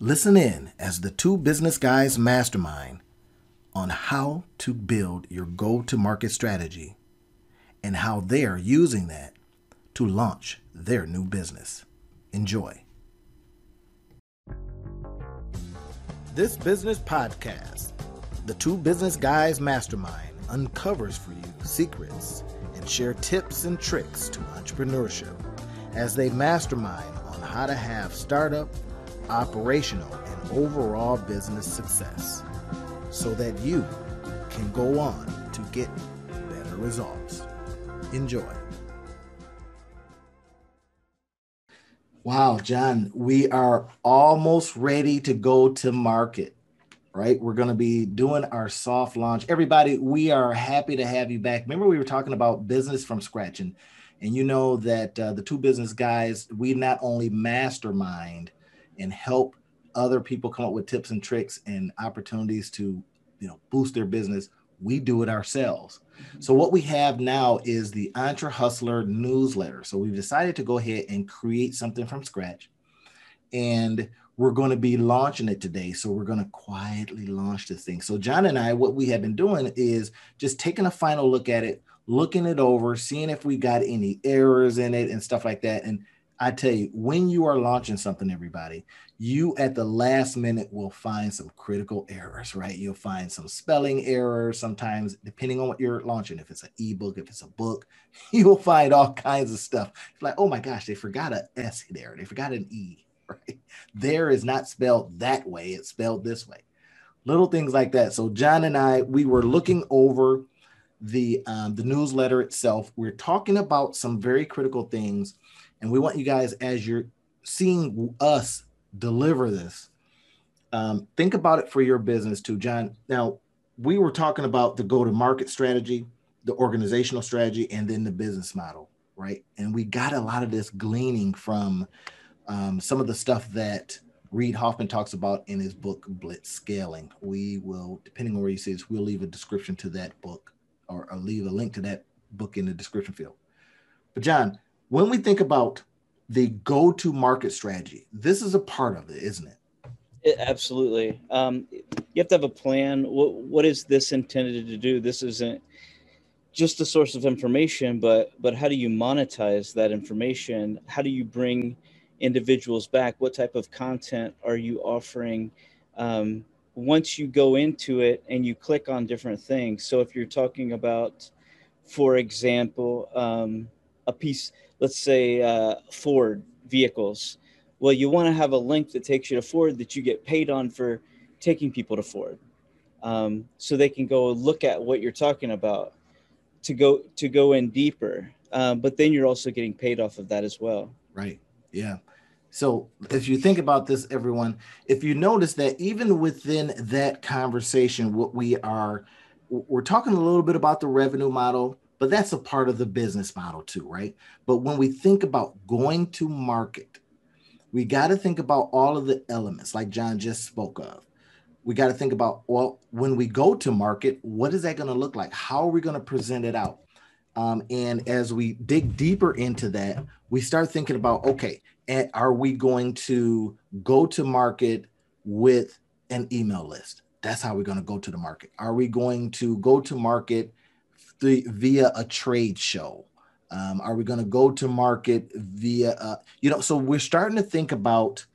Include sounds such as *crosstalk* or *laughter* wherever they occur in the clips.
Listen in as the two business guys mastermind on how to build your go to market strategy and how they're using that to launch their new business. Enjoy. This business podcast, the two business guys mastermind, uncovers for you secrets and share tips and tricks to entrepreneurship as they mastermind on how to have startup operational, and overall business success so that you can go on to get better results. Enjoy. Wow, John, we are almost ready to go to market, right? We're going to be doing our soft launch. Everybody, we are happy to have you back. Remember, we were talking about business from scratch, and, and you know that uh, the two business guys, we not only mastermind and help other people come up with tips and tricks and opportunities to you know boost their business we do it ourselves. So what we have now is the entre hustler newsletter. So we've decided to go ahead and create something from scratch and we're going to be launching it today. So we're going to quietly launch this thing. So john and i what we have been doing is just taking a final look at it looking it over seeing if we got any errors in it and stuff like that and I tell you, when you are launching something, everybody, you at the last minute will find some critical errors, right? You'll find some spelling errors sometimes, depending on what you're launching. If it's an ebook, if it's a book, *laughs* you'll find all kinds of stuff. It's like, oh my gosh, they forgot an S there, they forgot an E, *laughs* right? There is not spelled that way, it's spelled this way. Little things like that. So John and I, we were looking over the um, the newsletter itself. We're talking about some very critical things and we want you guys, as you're seeing us deliver this, um, think about it for your business too, John. Now, we were talking about the go to market strategy, the organizational strategy, and then the business model, right? And we got a lot of this gleaning from um, some of the stuff that Reid Hoffman talks about in his book Blitzscaling. We will, depending on where you see this, we'll leave a description to that book or, or leave a link to that book in the description field. But John, when we think about the go-to market strategy, this is a part of it, isn't it? it absolutely. Um, you have to have a plan. What what is this intended to do? This isn't just a source of information, but but how do you monetize that information? How do you bring individuals back? What type of content are you offering? Um, once you go into it and you click on different things. So if you're talking about, for example, um, a piece let's say uh, Ford vehicles. Well, you want to have a link that takes you to Ford that you get paid on for taking people to Ford, um, so they can go look at what you're talking about to go to go in deeper. Um, but then you're also getting paid off of that as well. Right. Yeah. So if you think about this, everyone, if you notice that even within that conversation, what we are, we're talking a little bit about the revenue model but that's a part of the business model too, right? But when we think about going to market, we got to think about all of the elements like John just spoke of. We got to think about, well, when we go to market, what is that going to look like? How are we going to present it out? Um, and as we dig deeper into that, we start thinking about, okay, are we going to go to market with an email list? That's how we're going to go to the market. Are we going to go to market the, via a trade show? Um, are we going to go to market via, uh, you know, so we're starting to think about,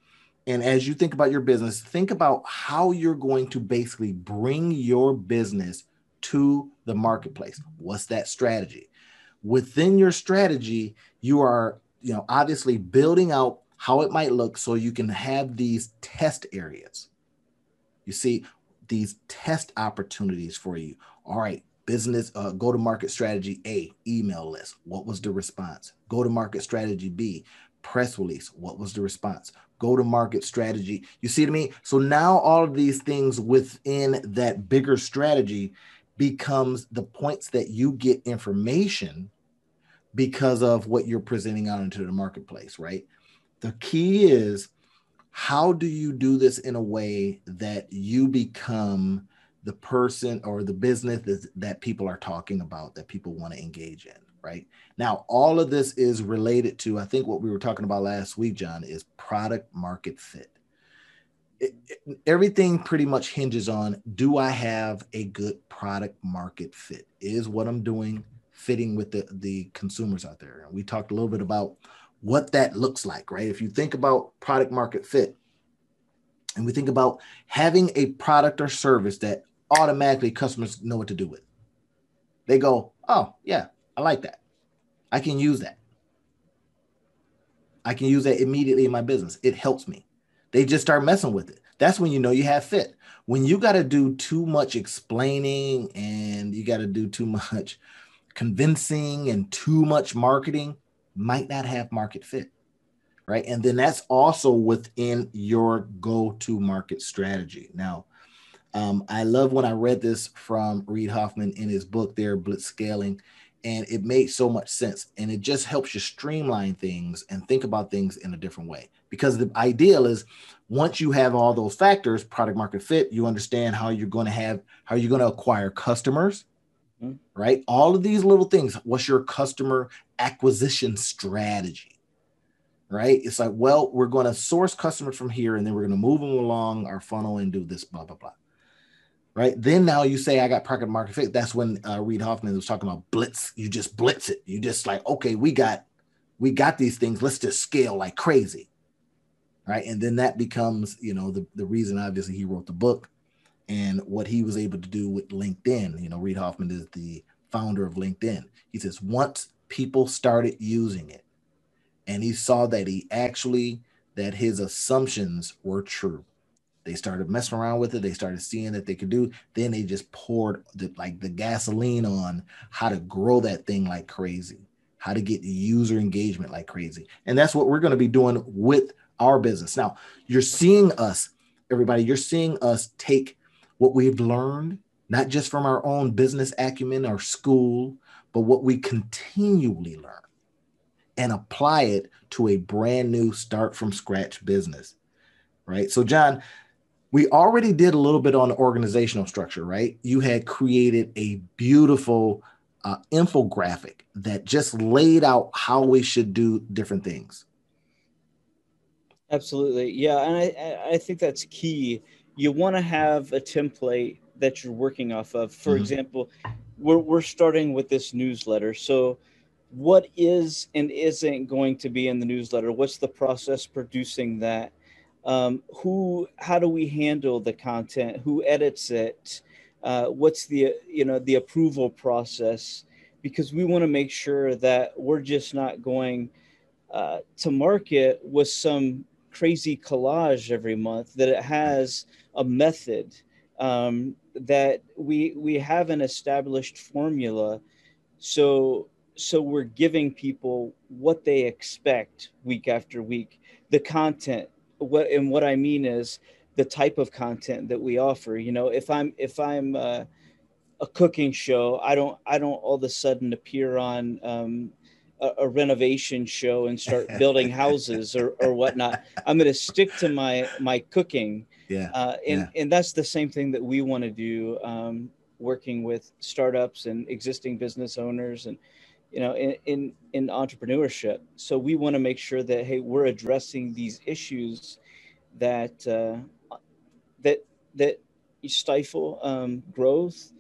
and as you think about your business, think about how you're going to basically bring your business to the marketplace. What's that strategy? Within your strategy, you are, you know, obviously building out how it might look so you can have these test areas. You see, these test opportunities for you. All right, business uh, go to market strategy a email list what was the response? Go to market strategy b press release what was the response? Go to market strategy you see what i mean? So now all of these things within that bigger strategy becomes the points that you get information because of what you're presenting out into the marketplace right? The key is how do you do this in a way that you become the person or the business that people are talking about that people want to engage in right now all of this is related to i think what we were talking about last week john is product market fit it, it, everything pretty much hinges on do I have a good product market fit? Is what I'm doing fitting with the, the consumers out there? And we talked a little bit about what that looks like, right? If you think about product market fit, and we think about having a product or service that automatically customers know what to do with. They go, oh, yeah, I like that. I can use that. I can use that immediately in my business. It helps me. They just start messing with it. That's when you know you have fit. When you got to do too much explaining and you got to do too much convincing and too much marketing, might not have market fit. Right. And then that's also within your go to market strategy. Now, um, I love when I read this from Reid Hoffman in his book there, Blitzscaling, and it made so much sense. And it just helps you streamline things and think about things in a different way. Because the ideal is once you have all those factors, product market fit, you understand how you're going to have, how you're going to acquire customers, mm-hmm. right? All of these little things. What's your customer acquisition strategy? Right? It's like, well, we're going to source customers from here and then we're going to move them along our funnel and do this, blah, blah, blah right? Then now you say I got product market fit. That's when uh, Reid Hoffman was talking about blitz. You just blitz it. You just like, okay, we got we got these things. Let's just scale like crazy, right? And then that becomes, you know, the the reason obviously he wrote the book and what he was able to do with LinkedIn. You know, Reid Hoffman is the founder of LinkedIn. He says once people started using it, and he saw that he actually that his assumptions were true they started messing around with it. They started seeing that they could do. Then they just poured the, like the gasoline on how to grow that thing like crazy, how to get user engagement like crazy. And that's what we're going to be doing with our business. Now, you're seeing us, everybody, you're seeing us take what we've learned, not just from our own business acumen or school, but what we continually learn and apply it to a brand new start from scratch business. Right. So, John, we already did a little bit on the organizational structure, right? You had created a beautiful uh, infographic that just laid out how we should do different things. Absolutely. Yeah. And I, I think that's key. You want to have a template that you're working off of. For mm-hmm. example, we're, we're starting with this newsletter. So, what is and isn't going to be in the newsletter? What's the process producing that? Um, who how do we handle the content? Who edits it? Uh, what's the you know the approval process? Because we want to make sure that we're just not going uh, to market with some crazy collage every month that it has a method um, that we we have an established formula. So so we're giving people what they expect week after week the content what and what I mean is the type of content that we offer. You know, if I'm if I'm uh, a cooking show, I don't I don't all of a sudden appear on um, a, a, renovation show and start *laughs* building houses or, or whatnot. I'm going to stick to my my cooking. Yeah. Uh, and yeah. and that's the same thing that we want to do. Um, working with startups and existing business owners and you know in, in in entrepreneurship so we want to make sure that hey we're addressing these issues that uh, that that stifle um, growth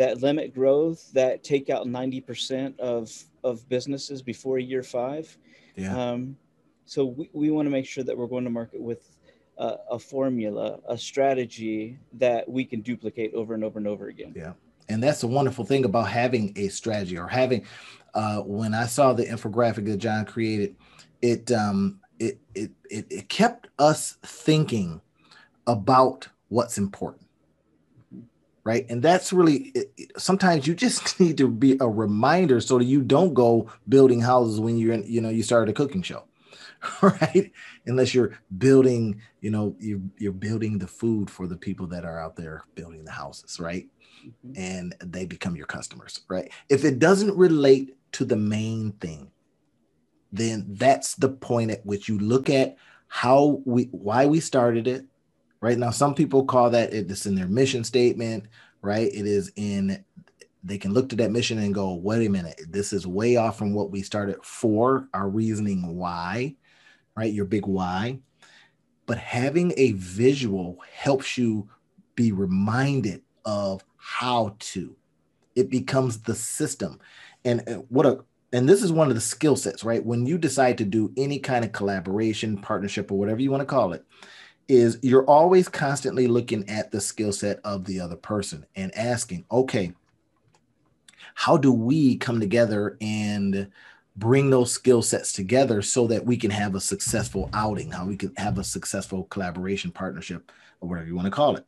that limit growth that take out 90% of of businesses before year five. Yeah. Um, so we, we want to make sure that we're going to market with uh, a formula a strategy that we can duplicate over and over and over again. Yeah. And that's the wonderful thing about having a strategy or having uh, when I saw the infographic that John created, it um, it, it it it kept us thinking about what's important, right? And that's really it, sometimes you just *laughs* need to be a reminder so that you don't go building houses when you're in, you know, you started a cooking show, *laughs* right? Unless you're building, you know, you're, you're building the food for the people that are out there building the houses, right? Mm-hmm. And they become your customers, right? If it doesn't relate to the main thing, then that's the point at which you look at how we why we started it. Right now, some people call that it's in their mission statement, right? It is in they can look to that mission and go, wait a minute, this is way off from what we started for, our reasoning why, right? Your big why. but having a visual helps you be reminded of how to. It becomes the system. And what a and this is one of the skill sets, right? When you decide to do any kind of collaboration, partnership, or whatever you want to call it, is you're always constantly looking at the skill set of the other person and asking, okay, how do we come together and bring those skill sets together so that we can have a successful outing, how we can have a successful collaboration partnership, or whatever you want to call it,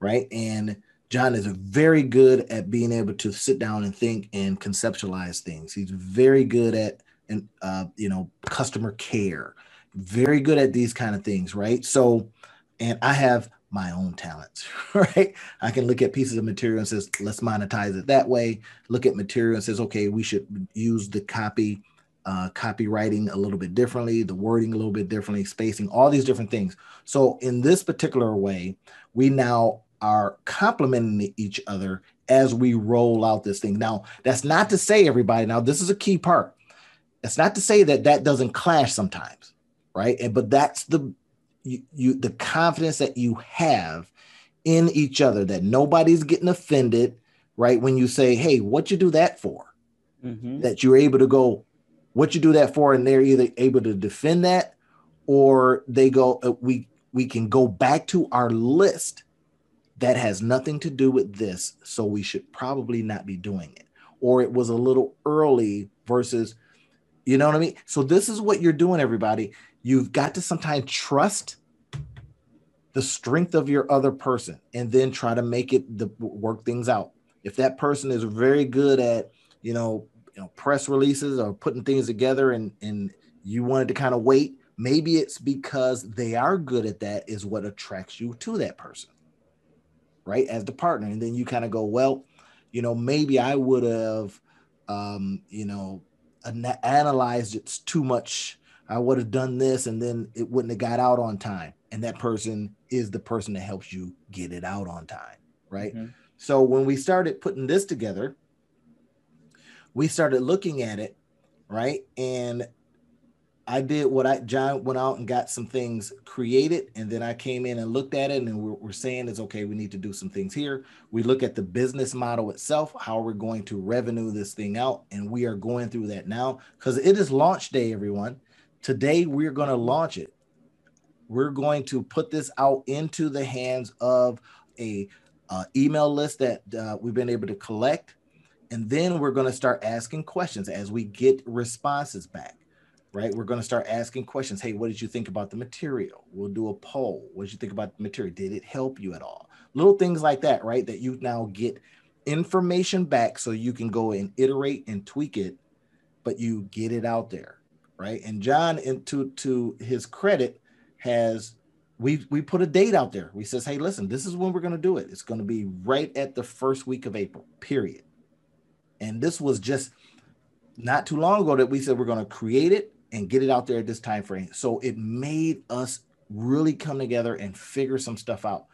right? And John is very good at being able to sit down and think and conceptualize things. He's very good at and uh, you know customer care, very good at these kind of things, right? So, and I have my own talents, *laughs* right? I can look at pieces of material and says, let's monetize it that way. Look at material and says, okay, we should use the copy, uh, copywriting a little bit differently, the wording a little bit differently, spacing, all these different things. So in this particular way, we now are complementing each other as we roll out this thing. Now, that's not to say everybody. Now, this is a key part. It's not to say that that doesn't clash sometimes, right? And but that's the you, you the confidence that you have in each other that nobody's getting offended, right? When you say, "Hey, what you do that for?" Mm-hmm. That you're able to go, "What you do that for?" and they're either able to defend that, or they go, uh, "We we can go back to our list." That has nothing to do with this, so we should probably not be doing it. Or it was a little early versus, you know what I mean? So, this is what you're doing, everybody. You've got to sometimes trust the strength of your other person and then try to make it the, work things out. If that person is very good at, you know, you know, press releases or putting things together and and you wanted to kind of wait, maybe it's because they are good at that is what attracts you to that person right, as the partner. And then you kind of go, well, you know, maybe I would have, um, you know, analyzed it too much. I would have done this and then it wouldn't have got out on time. And that person is the person that helps you get it out on time, right? Mm-hmm. So when we started putting this together, we started looking at it, right? And I did what I John went out and got some things created, and then I came in and looked at it, and we're, we're saying is okay. We need to do some things here. We look at the business model itself, how we're going to revenue this thing out, and we are going through that now because it is launch day, everyone. Today we're going to launch it. We're going to put this out into the hands of a uh, email list that uh, we've been able to collect, and then we're going to start asking questions as we get responses back right? We're going to start asking questions. Hey, what did you think about the material? We'll do a poll. What did you think about the material? Did it help you at all? Little things like that, right? That you now get information back so you can go and iterate and tweak it, but you get it out there, right? And John, into to his credit, has we we put a date out there. We says, hey, listen, this is when we're going to do it. It's going to be right at the first week of April, period. And this was just not too long ago that we said we're going to create it and get it out there at this time frame. So it made us really come together and figure some stuff out.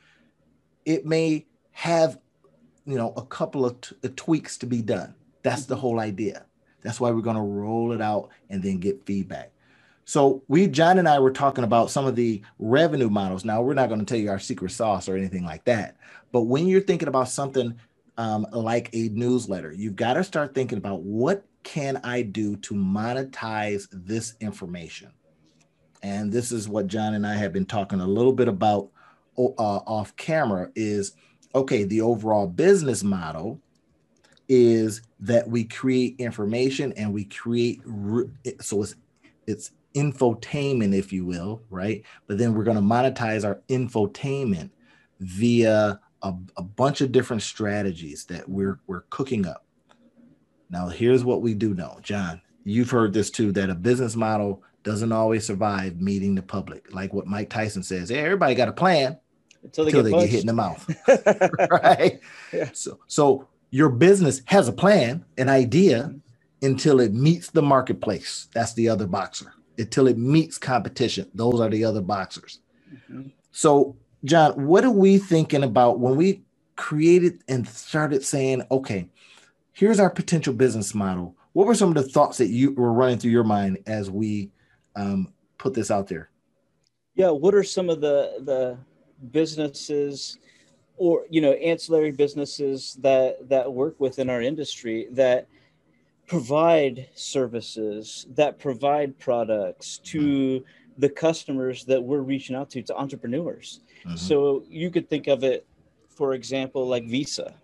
It may have, you know, a couple of t- uh, tweaks to be done. That's the whole idea. That's why we're going to roll it out and then get feedback. So we, John and I, were talking about some of the revenue models. Now we're not going to tell you our secret sauce or anything like that. But when you're thinking about something um, like a newsletter, you've got to start thinking about what can I do to monetize this information? And this is what John and I have been talking a little bit about uh, off camera is okay, the overall business model is that we create information and we create so it's it's infotainment if you will right but then we're going to monetize our infotainment via a, a bunch of different strategies that we're we're cooking up now, here's what we do know, John. You've heard this too that a business model doesn't always survive meeting the public. Like what Mike Tyson says, hey, everybody got a plan until they, until get, they get hit in the mouth. *laughs* right? Yeah. So, so your business has a plan, an idea, until it meets the marketplace. That's the other boxer. Until it meets competition. Those are the other boxers. Mm-hmm. So, John, what are we thinking about when we created and started saying, okay, here's our potential business model. What were some of the thoughts that you were running through your mind as we um, put this out there? Yeah, what are some of the the businesses or you know ancillary businesses that that work within our industry that provide services that provide products to the customers that we're reaching out to to entrepreneurs mm-hmm. so you could think of it for example like visa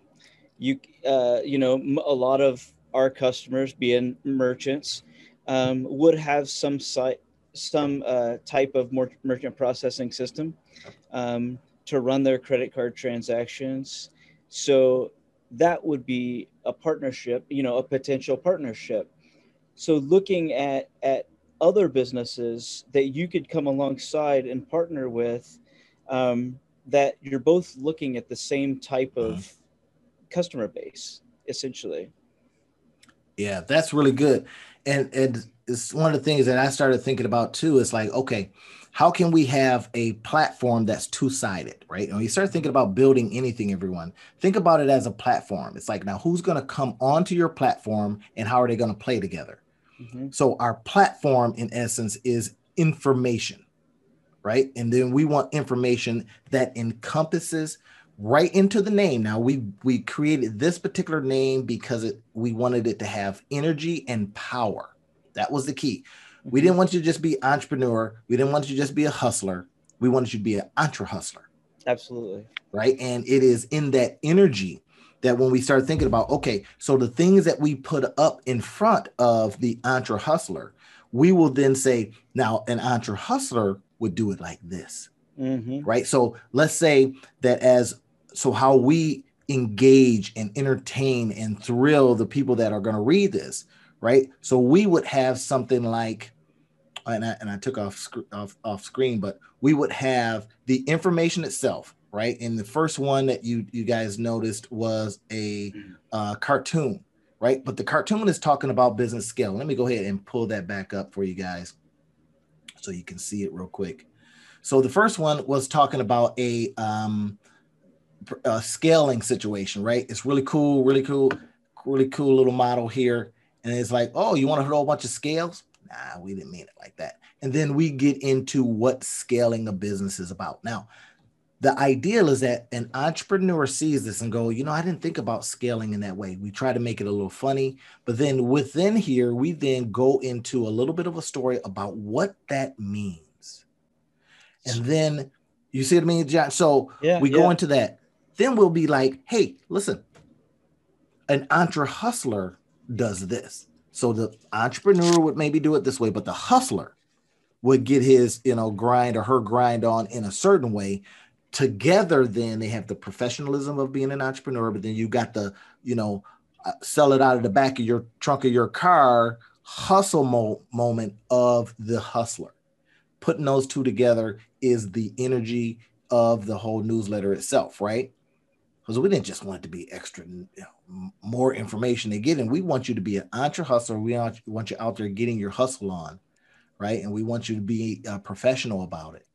you uh, you know a lot of our customers being merchants um, would have some site some uh, type of merchant processing system um, to run their credit card transactions so that would be a partnership, you know, a potential partnership. So looking at at other businesses that you could come alongside and partner with, um, that you're both looking at the same type of mm-hmm. customer base, essentially. Yeah, that's really good, and and it's one of the things that I started thinking about too. Is like, okay, how can we have a platform that's two-sided right and when you start thinking about building anything everyone think about it as a platform it's like now who's going to come onto your platform and how are they going to play together mm-hmm. so our platform in essence is information right and then we want information that encompasses right into the name now we we created this particular name because it we wanted it to have energy and power that was the key we mm-hmm. didn't want you to just be entrepreneur. We didn't want you to just be a hustler. We wanted you to be an entre hustler. Absolutely. Right. And it is in that energy that when we start thinking about, okay, so the things that we put up in front of the entre hustler, we will then say, now an entre hustler would do it like this. Mm-hmm. Right. So let's say that as so how we engage and entertain and thrill the people that are going to read this, right? So we would have something like and I, and I took off, off off screen, but we would have the information itself, right? And the first one that you you guys noticed was a uh, cartoon, right? But the cartoon is talking about business scale. Let me go ahead and pull that back up for you guys, so you can see it real quick. So the first one was talking about a um, a scaling situation, right? It's really cool, really cool, really cool little model here. And it's like, oh, you want to whole bunch of scales? nah, we didn't mean it like that. And then we get into what scaling a business is about. Now, the ideal is that an entrepreneur sees this and go, you know, I didn't think about scaling in that way. We try to make it a little funny, but then within here, we then go into a little bit of a story about what that means. And then you see what I mean, John? So yeah, we yeah. go into that. Then we'll be like, hey, listen, an entre hustler does this. So the entrepreneur would maybe do it this way, but the hustler would get his, you know, grind or her grind on in a certain way. Together, then they have the professionalism of being an entrepreneur, but then you got the, you know, uh, sell it out of the back of your trunk of your car hustle mo- moment of the hustler. Putting those two together is the energy of the whole newsletter itself, right? because we didn't just want it to be extra, you know, more information they get, and we want you to be an entre hustler. We want, you out there getting your hustle on, right? And we want you to be a professional about it.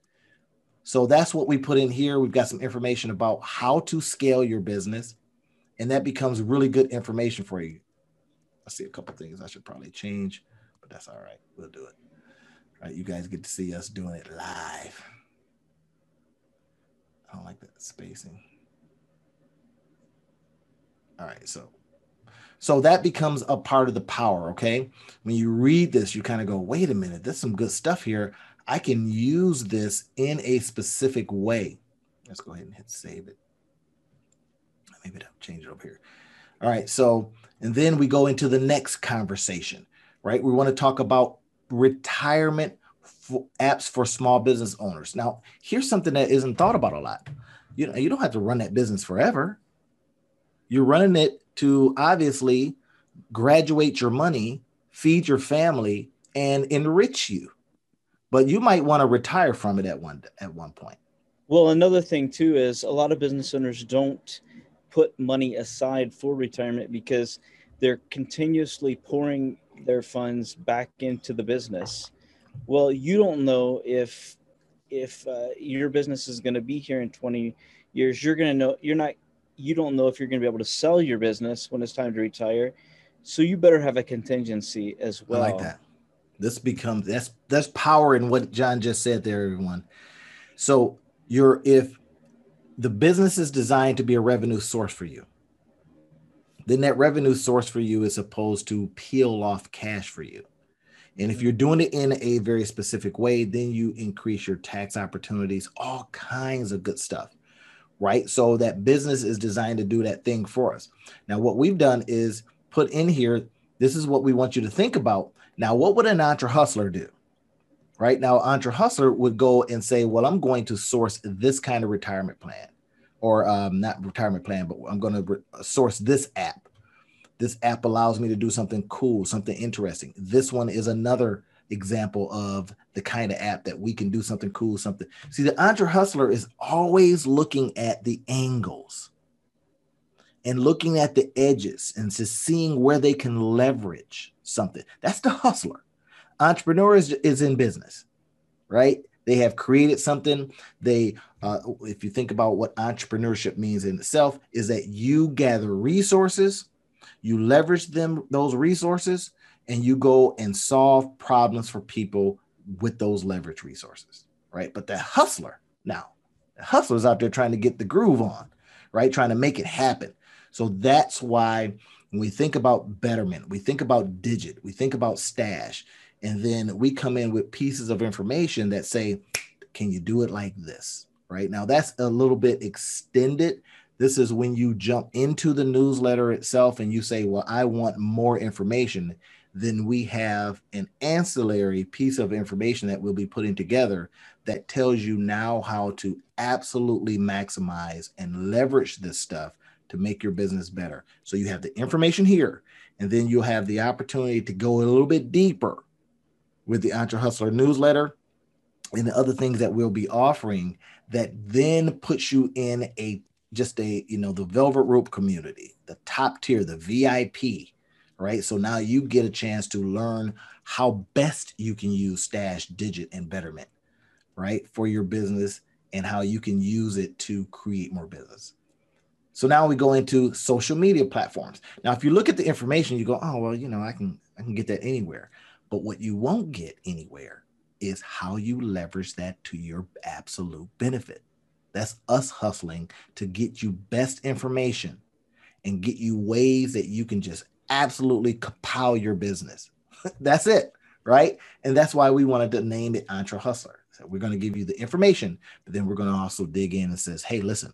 So that's what we put in here. We've got some information about how to scale your business, and that becomes really good information for you. I see a couple things I should probably change, but that's all right. We'll do it. All right, you guys get to see us doing it live. I don't like that spacing. All right, so so that becomes a part of the power, okay? When you read this, you kind of go, wait a minute, there's some good stuff here. I can use this in a specific way. Let's go ahead and hit save it. Maybe I'll change it over here. All right, so, and then we go into the next conversation, right? We want to talk about retirement for apps for small business owners. Now, here's something that isn't thought about a lot. You know, you don't have to run that business forever you're running it to obviously graduate your money, feed your family, and enrich you. But you might want to retire from it at one at one point. Well, another thing too is a lot of business owners don't put money aside for retirement because they're continuously pouring their funds back into the business. Well, you don't know if if uh, your business is going to be here in 20 years. You're going to know you're not you don't know if you're going to be able to sell your business when it's time to retire. So you better have a contingency as well. I like that. This becomes that's that's power in what John just said there, everyone. So you're if the business is designed to be a revenue source for you, then that revenue source for you is supposed to peel off cash for you. And if you're doing it in a very specific way, then you increase your tax opportunities, all kinds of good stuff, right? So that business is designed to do that thing for us. Now, what we've done is put in here this is what we want you to think about. Now, what would an entre hustler do? Right now, entre hustler would go and say, Well, I'm going to source this kind of retirement plan, or um, not retirement plan, but I'm going to re- source this app this app allows me to do something cool, something interesting. This one is another example of the kind of app that we can do something cool, something. See, the entre hustler is always looking at the angles and looking at the edges and just seeing where they can leverage something. That's the hustler. Entrepreneur is, is in business, right? They have created something. They, uh, if you think about what entrepreneurship means in itself, is that you gather resources you leverage them those resources and you go and solve problems for people with those leverage resources right but the hustler now the hustler's out there trying to get the groove on right trying to make it happen so that's why when we think about betterment we think about digit we think about stash and then we come in with pieces of information that say can you do it like this right now that's a little bit extended this is when you jump into the newsletter itself and you say, Well, I want more information. Then we have an ancillary piece of information that we'll be putting together that tells you now how to absolutely maximize and leverage this stuff to make your business better. So you have the information here, and then you'll have the opportunity to go a little bit deeper with the Entre Hustler newsletter and the other things that we'll be offering that then puts you in a just a you know the velvet rope community the top tier the vip right so now you get a chance to learn how best you can use stash digit and betterment right for your business and how you can use it to create more business so now we go into social media platforms now if you look at the information you go oh well you know i can i can get that anywhere but what you won't get anywhere is how you leverage that to your absolute benefit that's us hustling to get you best information and get you ways that you can just absolutely compile your business. *laughs* that's it, right? And that's why we wanted to name it Entre Hustler. So we're going to give you the information, but then we're going to also dig in and says, hey, listen,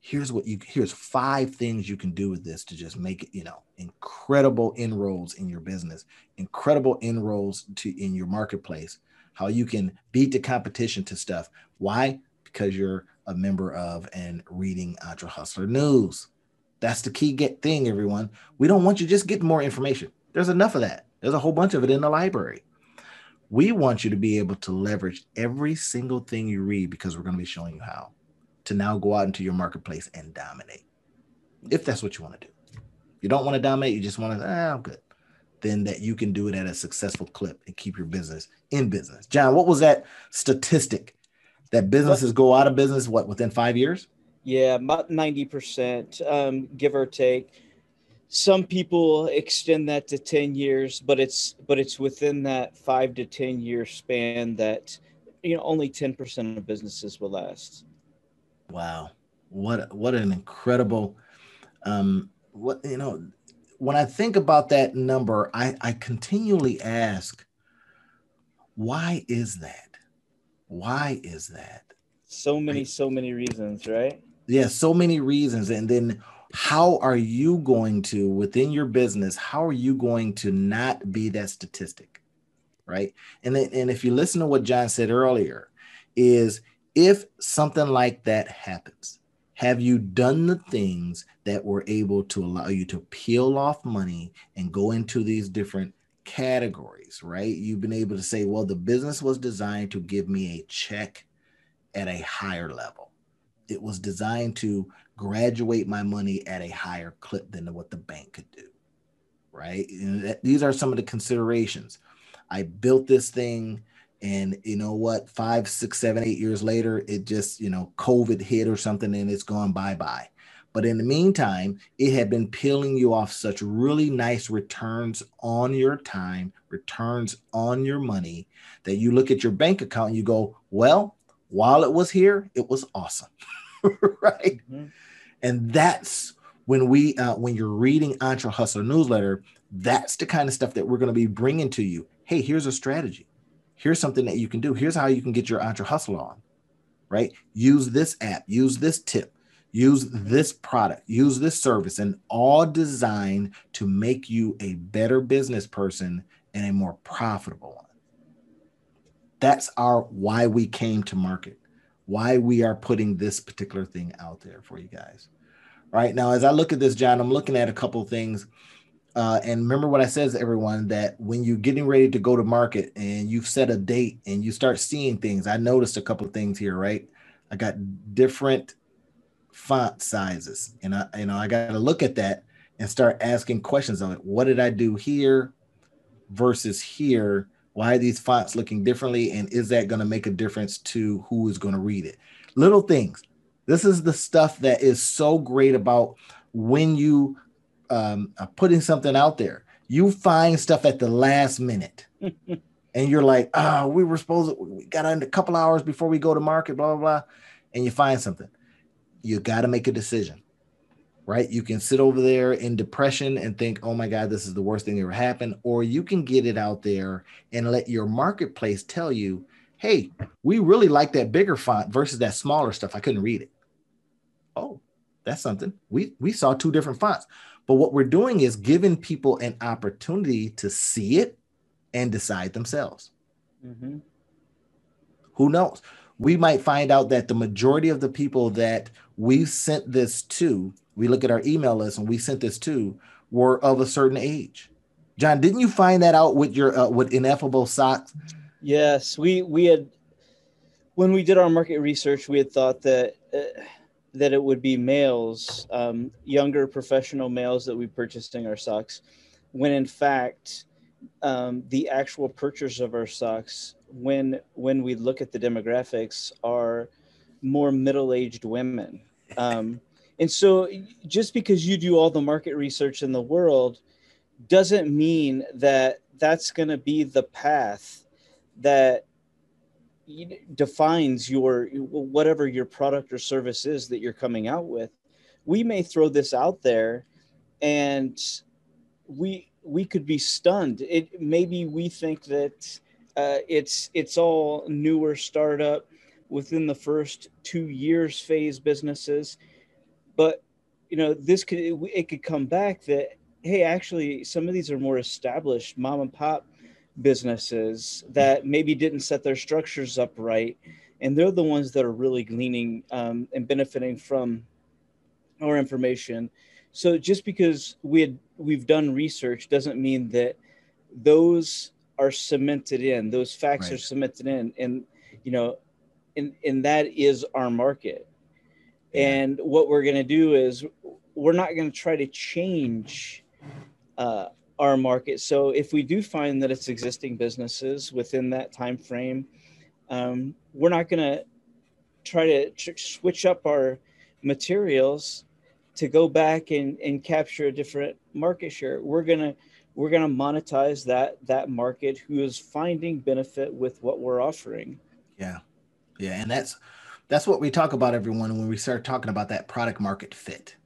here's what you here's five things you can do with this to just make it, you know, incredible inroads in your business, incredible inroads to in your marketplace, how you can beat the competition to stuff. Why? Because you're a member of and reading Entre Hustler News. That's the key get thing, everyone. We don't want you just getting more information. There's enough of that. There's a whole bunch of it in the library. We want you to be able to leverage every single thing you read because we're going to be showing you how to now go out into your marketplace and dominate. If that's what you want to do. You don't want to dominate, you just want to, ah, I'm good. Then that you can do it at a successful clip and keep your business in business. John, what was that statistic that businesses go out of business what within five years yeah about 90% um, give or take some people extend that to 10 years but it's but it's within that five to 10 year span that you know only 10% of businesses will last wow what what an incredible um what you know when i think about that number i i continually ask why is that why is that? So many, so many reasons, right? Yeah, so many reasons. And then how are you going to, within your business, how are you going to not be that statistic? Right. And then, and if you listen to what John said earlier, is if something like that happens, have you done the things that were able to allow you to peel off money and go into these different categories, right? You've been able to say, well, the business was designed to give me a check at a higher level. It was designed to graduate my money at a higher clip than what the bank could do, right? That, these are some of the considerations. I built this thing, and you know what? Five, six, seven, eight years later, it just, you know, COVID hit or something, and it's gone bye bye. But in the meantime, it had been peeling you off such really nice returns on your time, returns on your money, that you look at your bank account and you go, well, while it was here, it was awesome, *laughs* right? Mm-hmm. And that's when we uh, when you're reading Entre Hustler newsletter, that's the kind of stuff that we're going to be bringing to you. Hey, here's a strategy. Here's something that you can do. Here's how you can get your Entre hustle on, right? Use this app. Use this tip. Use this product. Use this service, and all designed to make you a better business person and a more profitable one. That's our why we came to market, why we are putting this particular thing out there for you guys. Right now, as I look at this, John, I'm looking at a couple things. Uh, and remember what I says to everyone that when you're getting ready to go to market and you've set a date and you start seeing things, I noticed a couple things here, right? I got different font sizes, and I, you know, I got to look at that and start asking questions on it. What did I do here versus here? Why are these fonts looking differently? And is that going to make a difference to who is going to read it? Little things. This is the stuff that is so great about when you um, are putting something out there. You find stuff at the last minute. *laughs* and you're like, oh, we were supposed to, we got a couple hours before we go to market, blah, blah, blah. And you find something. You got to make a decision right? You can sit over there in depression and think, oh my God, this is the worst thing that ever happened. Or you can get it out there and let your marketplace tell you, hey, we really like that bigger font versus that smaller stuff. I couldn't read it. Oh, that's something. We we saw two different fonts. But what we're doing is giving people an opportunity to see it and decide themselves. Mm-hmm. Who knows? We might find out that the majority of the people that we sent this to we look at our email list and we sent this to were of a certain age. John, didn't you find that out with your uh, with ineffable socks? Yes, we we had when we did our market research, we had thought that uh, that it would be males, um, younger professional males that we purchasing our socks, when in fact um, the actual purchasers of our socks, when when we look at the demographics, are more middle aged women. Um, and so just because you do all the market research in the world doesn't mean that that's going to be the path that defines your whatever your product or service is that you're coming out with we may throw this out there and we we could be stunned. It maybe we think that uh, it's it's all newer startup within the first two years phase businesses. But you know, this could it could come back that hey, actually, some of these are more established mom and pop businesses that maybe didn't set their structures up right, and they're the ones that are really gleaning um, and benefiting from our information. So just because we had we've done research doesn't mean that those are cemented in. Those facts right. are cemented in, and you know, and and that is our market. And what we're going to do is we're not going to try to change uh, our market. So if we do find that it's existing businesses within that time frame, um, we're not going to try to tr- switch up our materials to go back and, and capture a different market share. We're gonna we're gonna monetize that that market who is finding benefit with what we're offering. Yeah, yeah, and that's that's what we talk about everyone when we start talking about that product market fit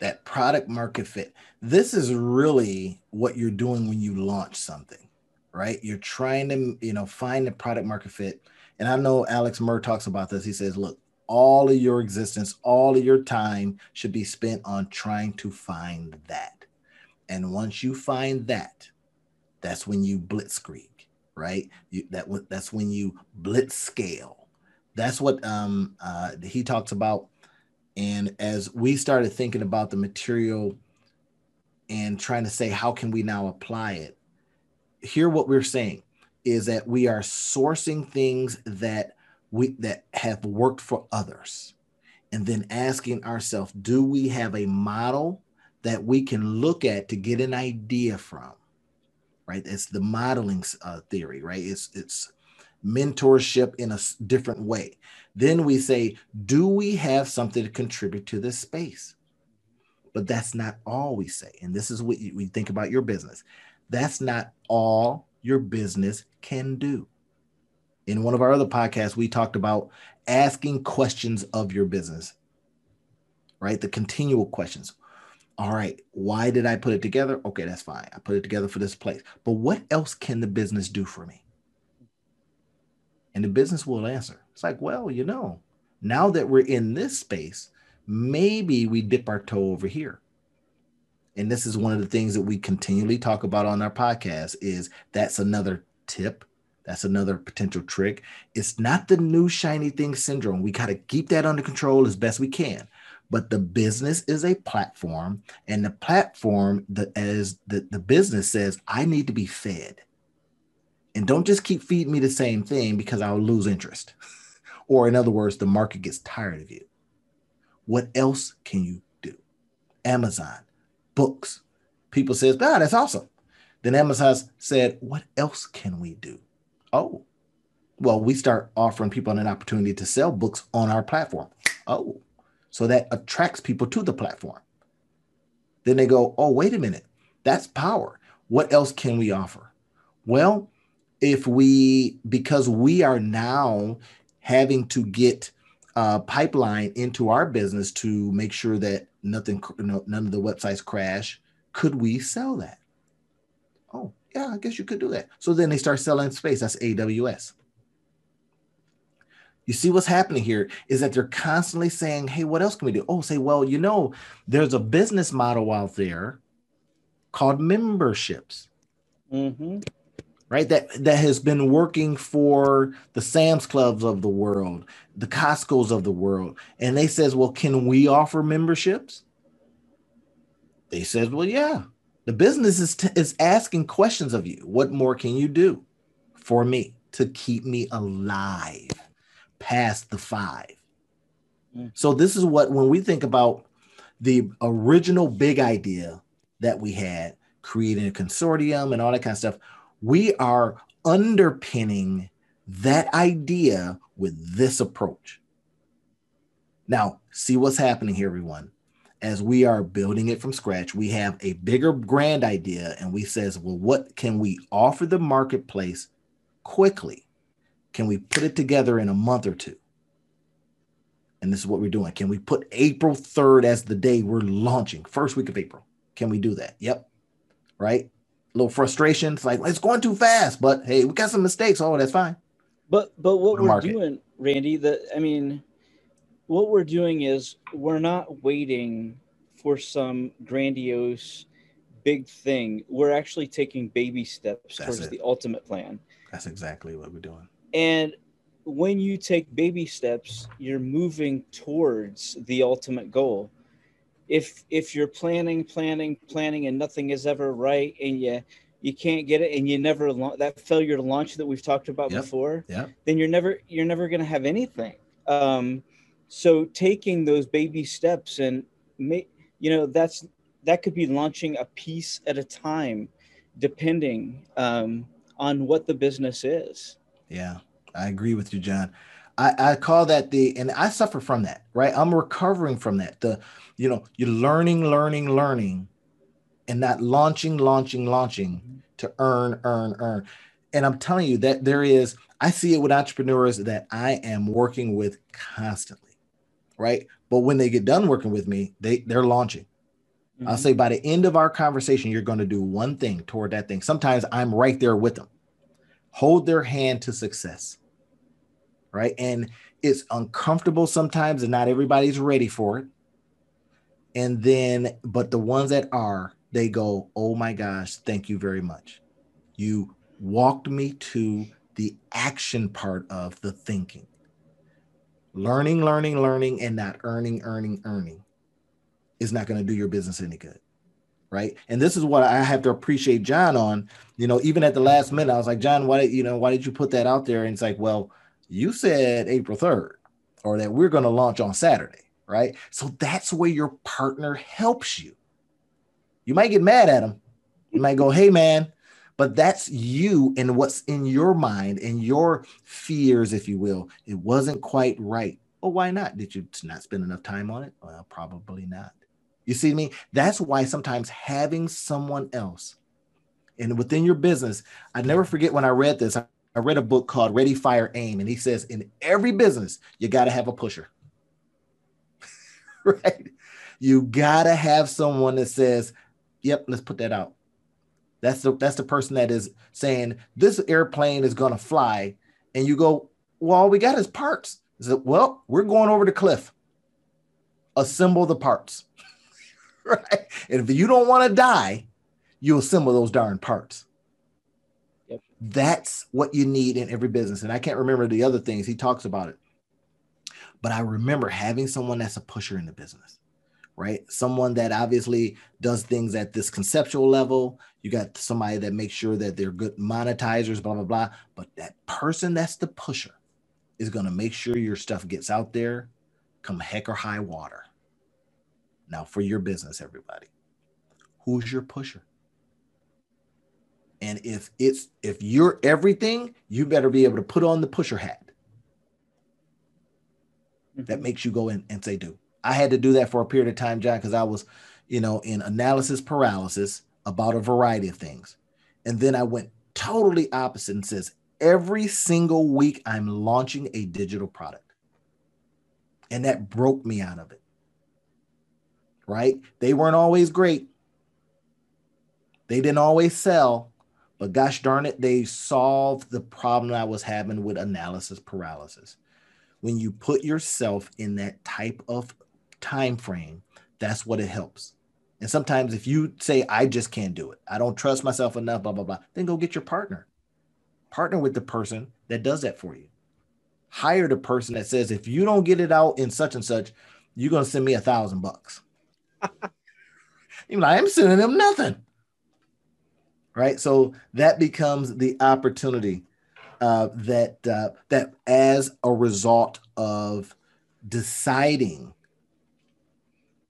that product market fit this is really what you're doing when you launch something right? You're trying to you know find the product market fit. And i know alex murr talks about this. He says look all of your existence all of your time should be spent on trying to find that. And once you find that that's when you blitzkrieg right? You, that that's when you blitz scale that's what um, uh, he talks about. And as we started thinking about the material and trying to say, how can we now apply it? Here, what we're saying is that we are sourcing things that we that have worked for others. And then asking ourselves do we have a model that we can look at to get an idea from? Right? It's the modeling uh, theory right? It's it's mentorship in a different way. Then we say, do we have something to contribute to this space? But that's not all we say. And this is what we think about your business. That's not all your business can do. In one of our other podcasts, we talked about asking questions of your business, right? The continual questions. All right, why did I put it together? Okay, that's fine. I put it together for this place. But what else can the business do for me? And the business will answer. It's like, well, you know, now that we're in this space, maybe we dip our toe over here. And this is one of the things that we continually talk about on our podcast is that's another tip. That's another potential trick. It's not the new shiny thing syndrome. We got to keep that under control as best we can. But the business is a platform, and the platform, the, as the, the business says, I need to be fed. And don't just keep feeding me the same thing because I'll lose interest. *laughs* or, in other words, the market gets tired of you. What else can you do? Amazon, books. People says, "Ah, that's awesome." Then Amazon said, "What else can we do?" Oh, well, we start offering people an opportunity to sell books on our platform. Oh, so that attracts people to the platform. Then they go, "Oh, wait a minute, that's power. What else can we offer?" Well, if we because we are now having to get uh, pipeline into our business to make sure that nothing, none of the websites crash. Could we sell that? Oh, yeah, I guess you could do that. So then they start selling space. That's AWS. You see what's happening here is that they're constantly saying, hey, what else can we do? Oh, say, well, you know, there's a business model out there called memberships. Mm-hmm right? That that has been working for the Sam's Clubs of the world, the Costco's of the world, and they says, well, can we offer memberships? They says, well, yeah. The business is t- is asking questions of you. What more can you do for me to keep me alive past the five? Mm. So this is what when we think about the original big idea that we had, creating a consortium and all that kind of stuff we are underpinning that idea with this approach. Now, see what's happening here, everyone. As we are building it from scratch, we have a bigger grand idea, and we says, well, what can we offer the marketplace quickly? Can we put it together in a month or two? And this is what we're doing. Can we put April 3rd as the day we're launching, first week of April? Can we do that? Yep. Right little frustration. It's like it's going too fast, but hey, we got some mistakes. Oh, that's fine. But but what we're market. doing, Randy, that I mean, what we're doing is we're not waiting for some grandiose big thing. We're actually taking baby steps that's towards it. the ultimate plan. That's exactly what we're doing. And when you take baby steps, you're moving towards the ultimate goal if if you're planning planning planning and nothing is ever right and you you can't get it and you never that failure to launch that we've talked about yep. before yeah then you're never you're never going to have anything. Um so taking those baby steps and make you know that's that could be launching a piece at a time depending um on what the business is. Yeah i agree with you john I, I call that the and i suffer from that right i'm recovering from that the you know, you're learning, learning, learning, and not launching, launching, launching to earn, earn, earn. And I'm telling you that there is, I see it with entrepreneurs that I am working with constantly, right? But when they get done working with me, they they're launching. Mm-hmm. I'll say by the end of our conversation, you're going to do one thing toward that thing. Sometimes I'm right there with them. Hold their hand to success. Right. And it's uncomfortable sometimes, and not everybody's ready for it. And then but the ones that are they go oh my gosh thank you very much. You walked me to the action part of the thinking. Learning learning learning and not earning earning earning is not going to do your business any good right? And this is what i have to appreciate john on. You know even at the last minute i was like john why you know why did you put that out there? And it's like well you said april 3rd or that we're going to launch on saturday right? So that's where your partner helps you. You might get mad at them. You might go, hey, man, but that's you and what's in your mind and your fears, if you will. It wasn't quite right. Well, why not? Did you not spend enough time on it? Well, probably not. You see me? That's why sometimes having someone else and within your business, I never forget when I read this. I read a book called Ready, Fire, Aim, and he says in every business, you got to have a pusher. *laughs* right? You got to have someone that says, yep, let's put that out. That's the that's the person that is saying this airplane is to fly, and you go, well, all we got is parts. Is well, we're going over the cliff. Assemble the parts, *laughs* right? And if you don't want to die, you assemble those darn parts. That's what you need in every business. And I can't remember the other things he talks about it, but I remember having someone that's a pusher in the business right? Someone that obviously does things at this conceptual level. You got somebody that makes sure that they're good monetizers, blah, blah, blah. But that person that's the pusher is going to make sure your stuff gets out there come heck or high water. Now, for your business, everybody, who's your pusher? And if it's if you're everything, you better be able to put on the pusher hat. Mm-hmm. That makes you go in and say, do. I had to do that for a period of time, John, because I was, you know, in analysis paralysis about a variety of things. And then I went totally opposite and says, every single week I'm launching a digital product. And that broke me out of it. Right? They weren't always great. They didn't always sell, but gosh darn it, they solved the problem I was having with analysis paralysis. When you put yourself in that type of time frame, that's what it helps. And sometimes if you say, I just can't do it, I don't trust myself enough, blah, blah, blah, then go get your partner. Partner with the person that does that for you. Hire the person that says, if you don't get it out in such and such, you're going to send me a thousand bucks. *laughs* Even I'm sending them nothing. Right. So that becomes the opportunity uh, that uh, that as a result of deciding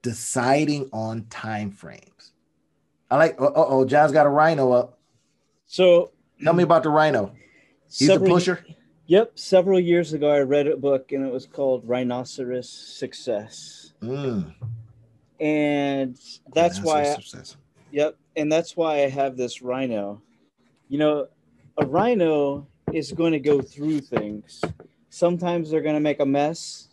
deciding on time frames. I like. Oh, oh, John's got a rhino up. So tell me about the rhino. He's several, a pusher. Yep. Several years ago, I read a book and it was called Rhinoceros Success. Mm. And that's Rhinoceros why. I, success. Yep. And that's why I have this rhino. You know, a rhino is going to go through things. Sometimes they're going to make a mess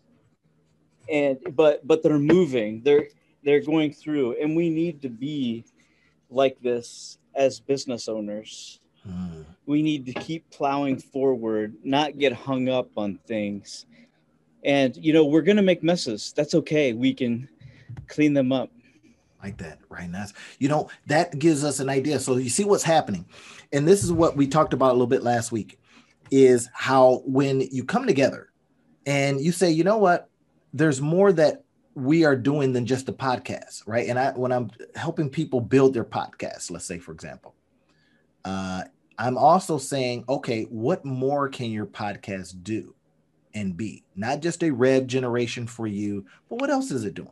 and but but they're moving they're they're going through and we need to be like this as business owners hmm. we need to keep plowing forward not get hung up on things and you know we're going to make messes that's okay we can clean them up like that right now you know that gives us an idea so you see what's happening and this is what we talked about a little bit last week is how when you come together and you say you know what there's more that we are doing than just a podcast, right? And I, when I'm helping people build their podcast, let's say, for example, uh, I'm also saying, okay, what more can your podcast do and be? Not just a rev generation for you, but what else is it doing?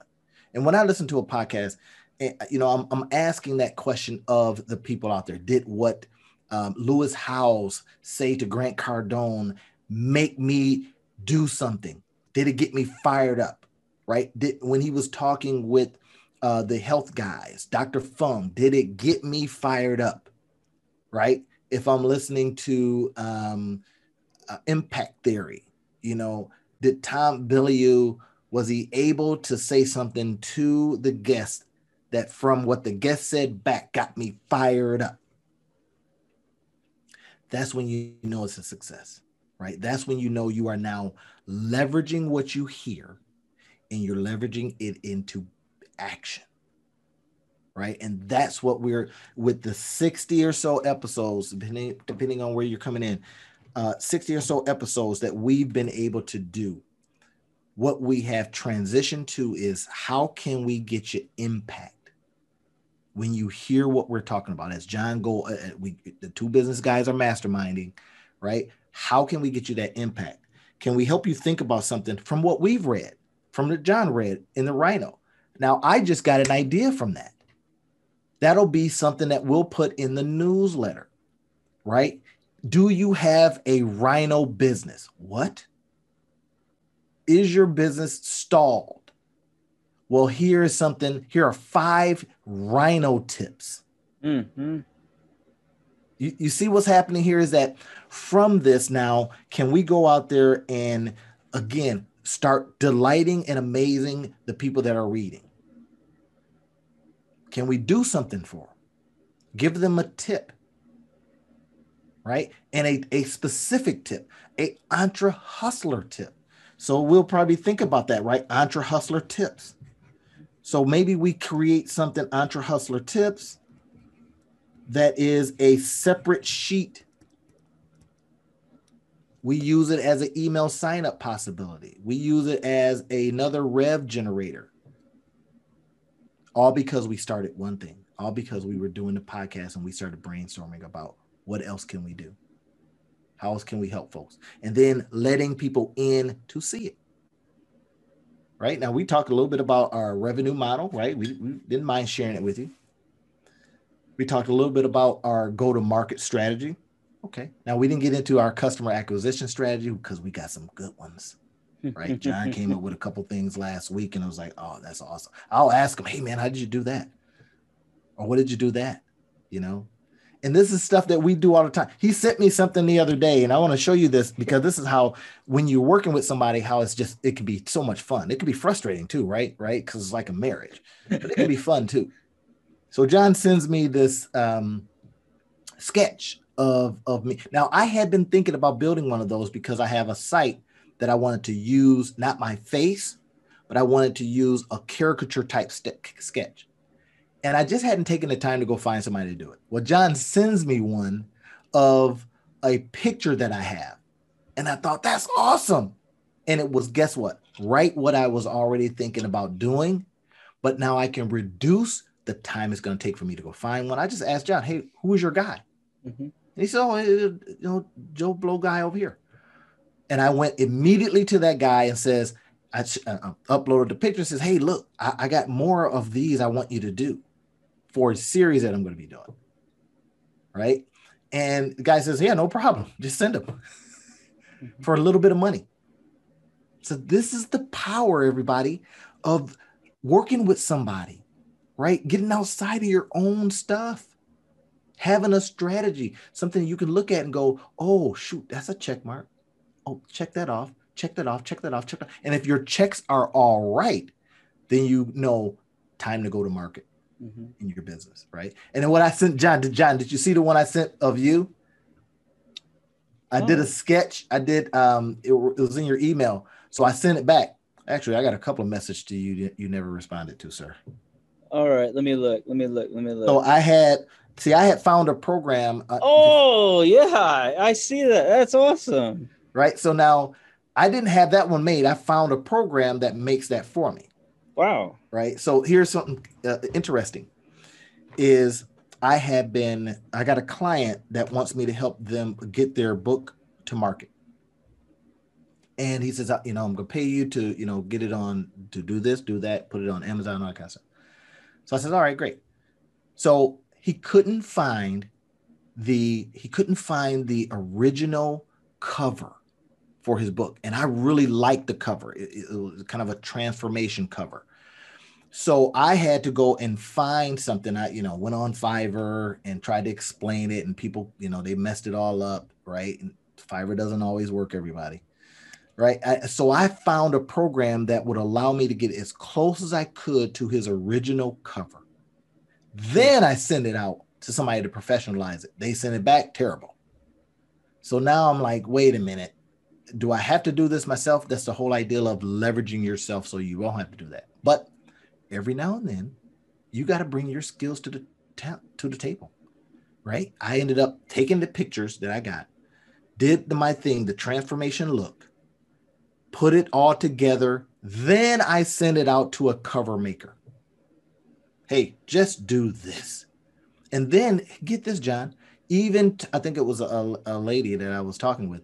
And when I listen to a podcast, eh, you know, I'm, I'm asking that question of the people out there. Did what um, Lewis Howes say to Grant Cardone make me do something? Did it get me fired up? Right? Did when he was talking with uh, the health guys, Dr. Fung, did it get me fired up? Right? If I'm listening to um, uh, Impact Theory, you know, did Tom Bilyeu was he able to say something to the guest that from what the guest said back got me fired up? That's when you know it's a success right? That's when you know you are now leveraging what you hear and you're leveraging it into action. Right. And that's what we're with the 60 or so episodes, depending, depending on where you're coming in, uh, 60 or so episodes that we've been able to do. What we have transitioned to is how can we get you impact when you hear what we're talking about? As John Go, uh, uh we the two business guys are masterminding, right? How can we get you that impact? Can we help you think about something from what we've read, from the John read in the Rhino? Now, I just got an idea from that. That'll be something that we'll put in the newsletter, right? Do you have a Rhino business? What? Is your business stalled? Well, here is something. Here are five Rhino tips. Mm-hmm You, you see what's happening here is that from this now, can we go out there and again start delighting and amazing the people that are reading? Can we do something for them? Give them a tip, right? And a, a specific tip, a entre hustler tip. So we'll probably think about that, right? Entre hustler tips. So maybe we create something entre hustler tips that is a separate sheet. We use it as an email sign up possibility. We use it as another rev generator. All because we started one thing, all because we were doing the podcast and we started brainstorming about what else can we do? How else can we help folks? And then letting people in to see it. Right now, we talked a little bit about our revenue model, right? We, we didn't mind sharing it with you. We talked a little bit about our go to market strategy. Okay. Now we didn't get into our customer acquisition strategy because we got some good ones. Right. *laughs* John came up with a couple things last week and I was like, oh, that's awesome. I'll ask him, hey man, how did you do that? Or what did you do that? You know? And this is stuff that we do all the time. He sent me something the other day, and I want to show you this because this is how when you're working with somebody, how it's just it can be so much fun. It can be frustrating too, right? Right? Because it's like a marriage, but it can be fun too. So John sends me this um, sketch of of me. Now I had been thinking about building one of those because I have a site that I wanted to use not my face, but I wanted to use a caricature type st- sketch. And I just hadn't taken the time to go find somebody to do it. Well, John sends me one of a picture that I have. And I thought, that's awesome. And it was, guess what? Right what I was already thinking about doing. But now I can reduce the time it's going to take for me to go find one. I just asked John, hey, who is your guy? Mm-hmm. And he said, oh, you know, Joe Blow guy over here. And I went immediately to that guy and says, I uh, uploaded the picture and says, hey, look, I, I got more of these I want you to do for a series that I'm going to be doing. Right. And the guy says, yeah, no problem. Just send them mm-hmm. for a little bit of money. So this is the power, everybody, of working with somebody right? Getting outside of your own stuff, having a strategy, something you can look at and go, oh, shoot, that's a check mark. Oh, check that off, check that off, check that off, check that. And if your checks are all right, then you know time to go to market mm-hmm. in your business, right? And then what I sent John, did John, did you see the one I sent of you? I oh. did a oh. sketch. I did um it, it was in your email. So I sent it back. Actually, I got a couple of messages to you that you never responded to, sir. All right, let me look. Let me look. Let me look. So I had see, I had found a program. Uh, oh yeah, I see that. That's awesome. Right. So now I didn't have that one made. I found a program that makes that for me. Wow. Right. So here's something uh, interesting. Is I have been I got a client that wants me to help them get their book to market. And he says, you know, I'm gonna pay you to, you know, get it on to do this, do that, put it on Amazon, all that kind of stuff. So I said, all right, great. So he couldn't find the he couldn't find the original cover for his book, and I really liked the cover. It, it was kind of a transformation cover. So I had to go and find something. I, you know, went on Fiverr and tried to explain it, and people, you know, they messed it all up, right? And Fiverr doesn't always work, everybody right? I, so I found a program that would allow me to get as close as I could to his original cover. Then I send it out to somebody to professionalize it. They send it back, terrible. So now I'm like, wait a minute. Do I have to do this myself? That's the whole idea of leveraging yourself so you won't have to do that. But every now and then, you got to bring your skills to the ta- to the table, right? I ended up taking the pictures that I got, did the, my thing, the transformation look, put it all together. Then I send it out to a cover maker. Hey, just do this. And then get this, John. Even t- I think it was a, a lady that I was talking with.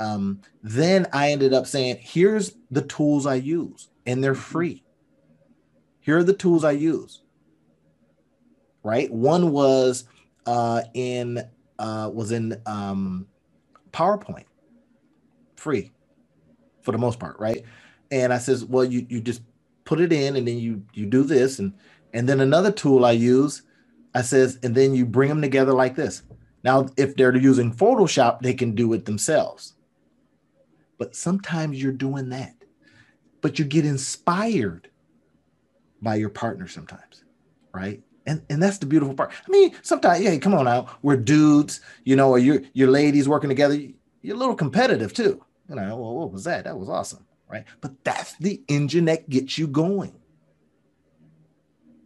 Um, then I ended up saying, here's the tools I use, and they're free. Here are the tools I use. Right? One was uh, in uh, was in um, PowerPoint, free for the most part, right? And I says, well, you you just put it in and then you you do this and and then another tool I use, I says, and then you bring them together like this. Now, if they're using Photoshop, they can do it themselves. But sometimes you're doing that, but you get inspired by your partner sometimes, right? And, and that's the beautiful part. I mean, sometimes, yeah, come on now, we're dudes, you know, or you're, your ladies working together. You're a little competitive too. You know, well, what was that? That was awesome, right? But that's the engine that gets you going.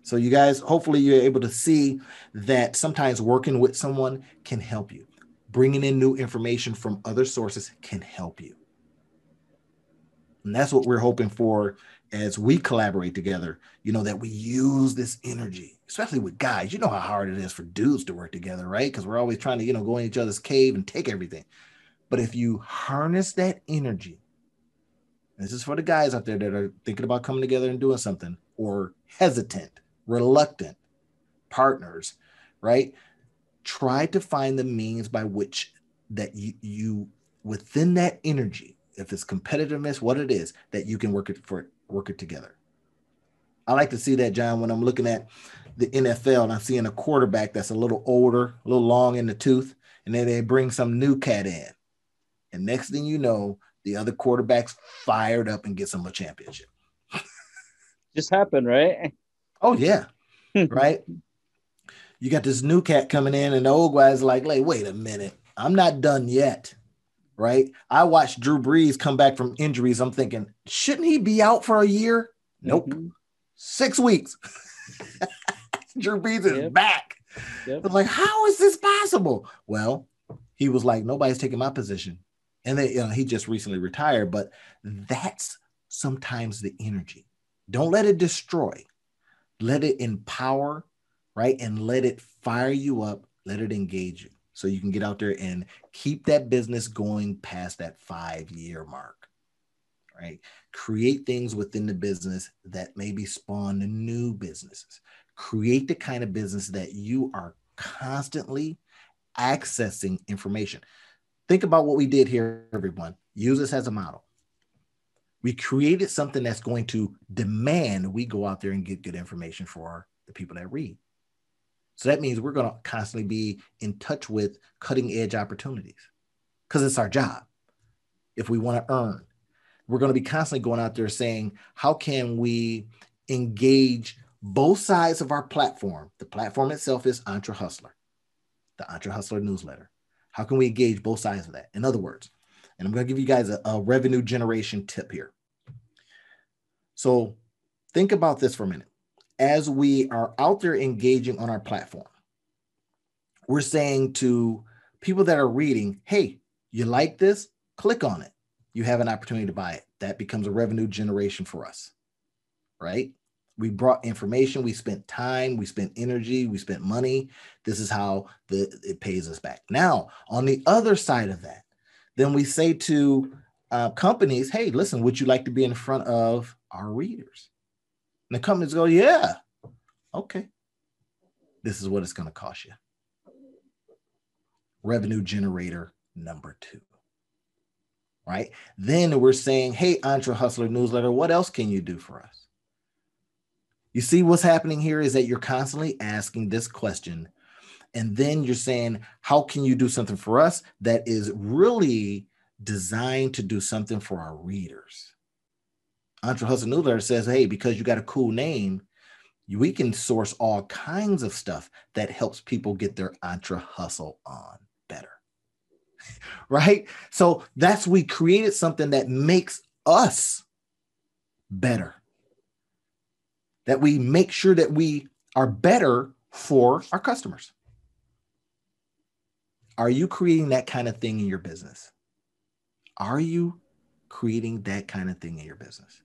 So, you guys, hopefully, you're able to see that sometimes working with someone can help you. Bringing in new information from other sources can help you. And that's what we're hoping for as we collaborate together, you know, that we use this energy, especially with guys. You know how hard it is for dudes to work together, right? Because we're always trying to, you know, go in each other's cave and take everything. But if you harness that energy, this is for the guys out there that are thinking about coming together and doing something or hesitant, reluctant partners, right? Try to find the means by which that you, you within that energy, if it's competitiveness, what it is, that you can work it for work it together. I like to see that, John, when I'm looking at the NFL and I'm seeing a quarterback that's a little older, a little long in the tooth, and then they bring some new cat in. And next thing you know, the other quarterback's fired up and gets them a championship. *laughs* Just happened, right? Oh, yeah. *laughs* right. You got this new cat coming in, and the old guy's like, like, wait a minute, I'm not done yet right? I watched Drew Brees come back from injuries. I'm thinking, shouldn't he be out for a year? Nope. Mm-hmm. Six weeks. *laughs* Drew Brees is yep. back. Yep. I was like, how is this possible? Well, he was like, nobody's taking my position. And then you know, he just recently retired, but that's sometimes the energy. Don't let it destroy. Let it empower, right? And let it fire you up. Let it engage you so you can get out there and keep that business going past that five year mark right? Create things within the business that maybe spawn new businesses. Create the kind of business that you are constantly accessing information. Think about what we did here everyone. Use this as a model. We created something that's going to demand we go out there and get good information for the people that read so that means we're going to constantly be in touch with cutting edge opportunities because it's our job. If we want to earn, we're going to be constantly going out there saying, how can we engage both sides of our platform? The platform itself is Entre Hustler, the Entre Hustler newsletter. How can we engage both sides of that? In other words, and I'm going to give you guys a, a revenue generation tip here. So think about this for a minute as we are out there engaging on our platform, we're saying to people that are reading, hey, you like this? Click on it. You have an opportunity to buy it. That becomes a revenue generation for us, right? We brought information, we spent time, we spent energy, we spent money. This is how the it pays us back. Now, on the other side of that, then we say to uh, companies, hey, listen, would you like to be in front of our readers? And the companies go, yeah, okay. This is what it's going to cost you. Revenue generator number two. Right. Then we're saying, hey, Entre Hustler newsletter, what else can you do for us? You see, what's happening here is that you're constantly asking this question. And then you're saying, how can you do something for us that is really designed to do something for our readers? Entre Hustle Newsletter says, hey, because you got a cool name, we can source all kinds of stuff that helps people get their Entre Hustle on better. *laughs* right? So that's we created something that makes us better. That we make sure that we are better for our customers. Are you creating that kind of thing in your business? Are you creating that kind of thing in your business?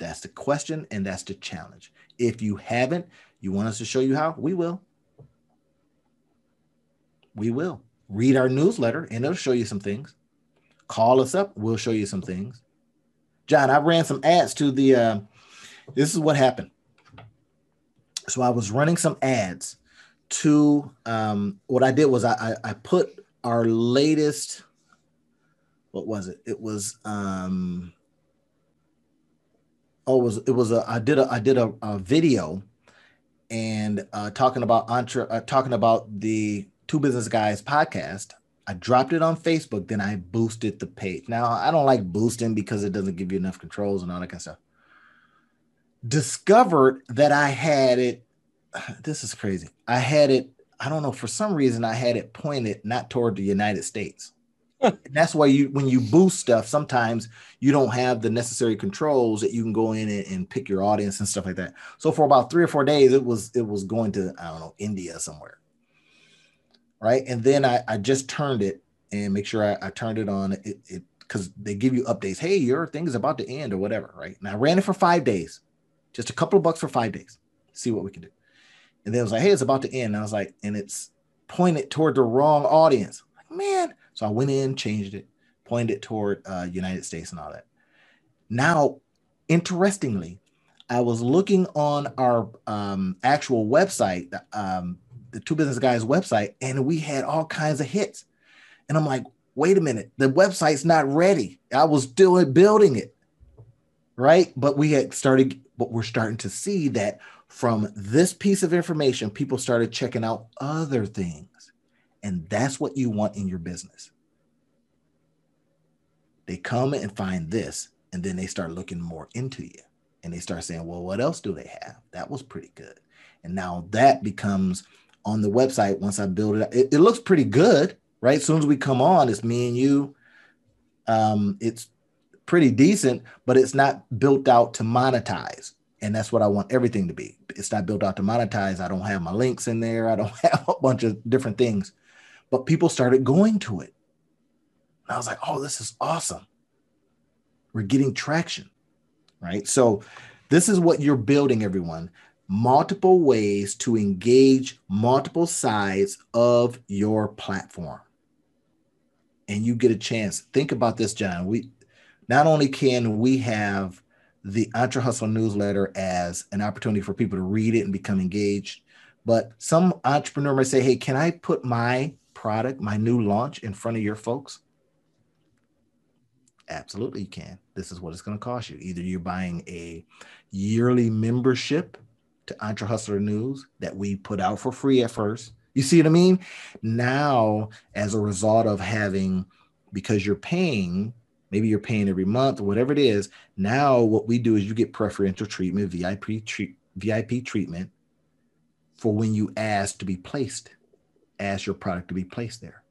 That's the question and that's the challenge. If you haven't, you want us to show you how? We will. We will. Read our newsletter and it'll show you some things. Call us up, we'll show you some things. John, I ran some ads to the uh, this is what happened. So I was running some ads to um, what I did was I, I, I put our latest what was it? It was um oh, it was it was a I did a I did a, a video and uh, talking about entre uh, talking about the Two Business Guys podcast. I dropped it on Facebook, then I boosted the page. Now I don't like boosting because it doesn't give you enough controls and all that kind of stuff. Discovered that I had it. *sighs* This is crazy. I had it. I don't know. For some reason, I had it pointed not toward the United States. That's why you when you boost stuff, sometimes you don't have the necessary controls that you can go in and, and, pick your audience and stuff like that. So for about three or four days, it was it was going to I don't know India somewhere, right? And then I, I just turned it and make sure I, I turned it on it because they give you updates. Hey, your thing is about to end or whatever, right? And I ran it for five days, just a couple of bucks for five days. See what we can do. And then it was like, hey, it's about to end. And I was like, and it's pointed toward the wrong audience. Like, man, so I went in, changed it, pointed it toward uh, United States and all that. Now, interestingly, I was looking on our um, actual website, um, the Two Business Guys website, and we had all kinds of hits. And I'm like, wait a minute, the website's not ready. I was still building it, right? But we had started, but we're starting to see that from this piece of information, people started checking out other things. And that's what you want in your business. They come and find this, and then they start looking more into you. And they start saying, well, what else do they have? That was pretty good. And now that becomes on the website once I build it, it, it looks pretty good, right? As soon as we come on, it's me and you. Um, it's pretty decent, but it's not built out to monetize. And that's what I want everything to be. It's not built out to monetize. I don't have my links in there. I don't *laughs* have a bunch of different things but people started going to it. And I was like, oh, this is awesome. We're getting traction, right? So, this is what you're building, everyone. Multiple ways to engage multiple sides of your platform. And you get a chance. Think about this, John. We not only can we have the Entre Hustle newsletter as an opportunity for people to read it and become engaged, but some entrepreneur might say, Hey, can I put my product, my new launch in front of your folks? Absolutely, you can. This is what it's going to cost you. Either you're buying a yearly membership to Entre Hustler News that we put out for free at first. You see what I mean? Now, as a result of having, because you're paying, maybe you're paying every month or whatever it is. Now, what we do is you get preferential treatment, VIP treat, VIP treatment for when you ask to be placed ask your product to be placed there.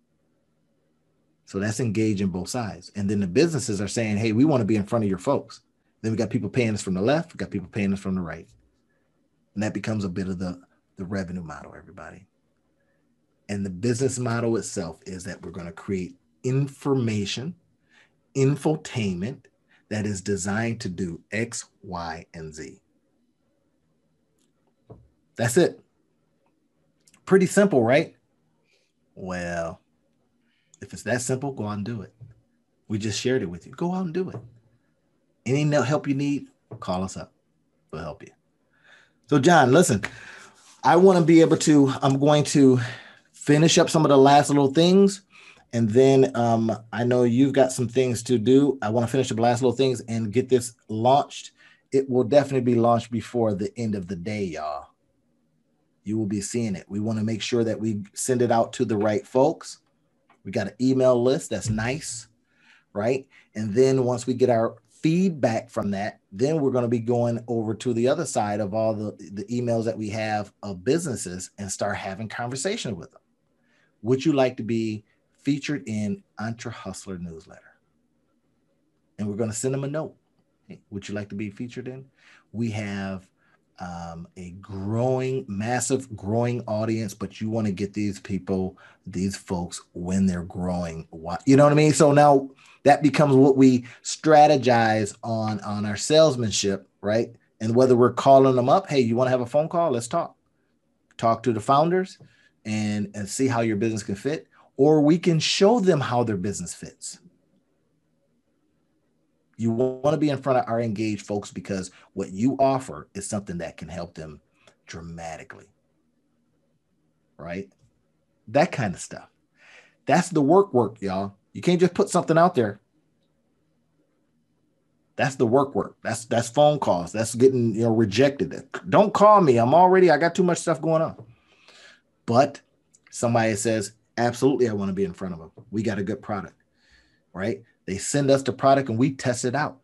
So that's engaging both sides. And then the businesses are saying, hey, we want to be in front of your folks. Then we got people paying us from the left, we got people paying us from the right. And that becomes a bit of the, the revenue model, everybody. And the business model itself is that we're going to create information, infotainment that is designed to do X, Y, and Z. That's it. Pretty simple, right? Well, if it's that simple, go out and do it. We just shared it with you. Go out and do it. Any help you need, call us up. We'll help you. So, John, listen, I want to be able to, I'm going to finish up some of the last little things. And then um, I know you've got some things to do. I want to finish the last little things and get this launched. It will definitely be launched before the end of the day, y'all you will be seeing it. We want to make sure that we send it out to the right folks. We got an email list that's nice, right? And then once we get our feedback from that, then we're going to be going over to the other side of all the, the emails that we have of businesses and start having conversation with them. Would you like to be featured in Entre Hustler newsletter? And we're going to send them a note. Hey, would you like to be featured in? We have um, a growing, massive, growing audience, but you want to get these people, these folks, when they're growing. You know what I mean? So now that becomes what we strategize on on our salesmanship, right? And whether we're calling them up, hey, you want to have a phone call? Let's talk. Talk to the founders and and see how your business can fit, or we can show them how their business fits. You want to be in front of our engaged folks because what you offer is something that can help them dramatically. Right? That kind of stuff. That's the work work, y'all. You can't just put something out there. That's the work work. That's that's phone calls. That's getting you know rejected. Don't call me. I'm already I got too much stuff going on. But Somebody says, absolutely, I want to be in front of them. We got a good product, right? They send us the product and we test it out.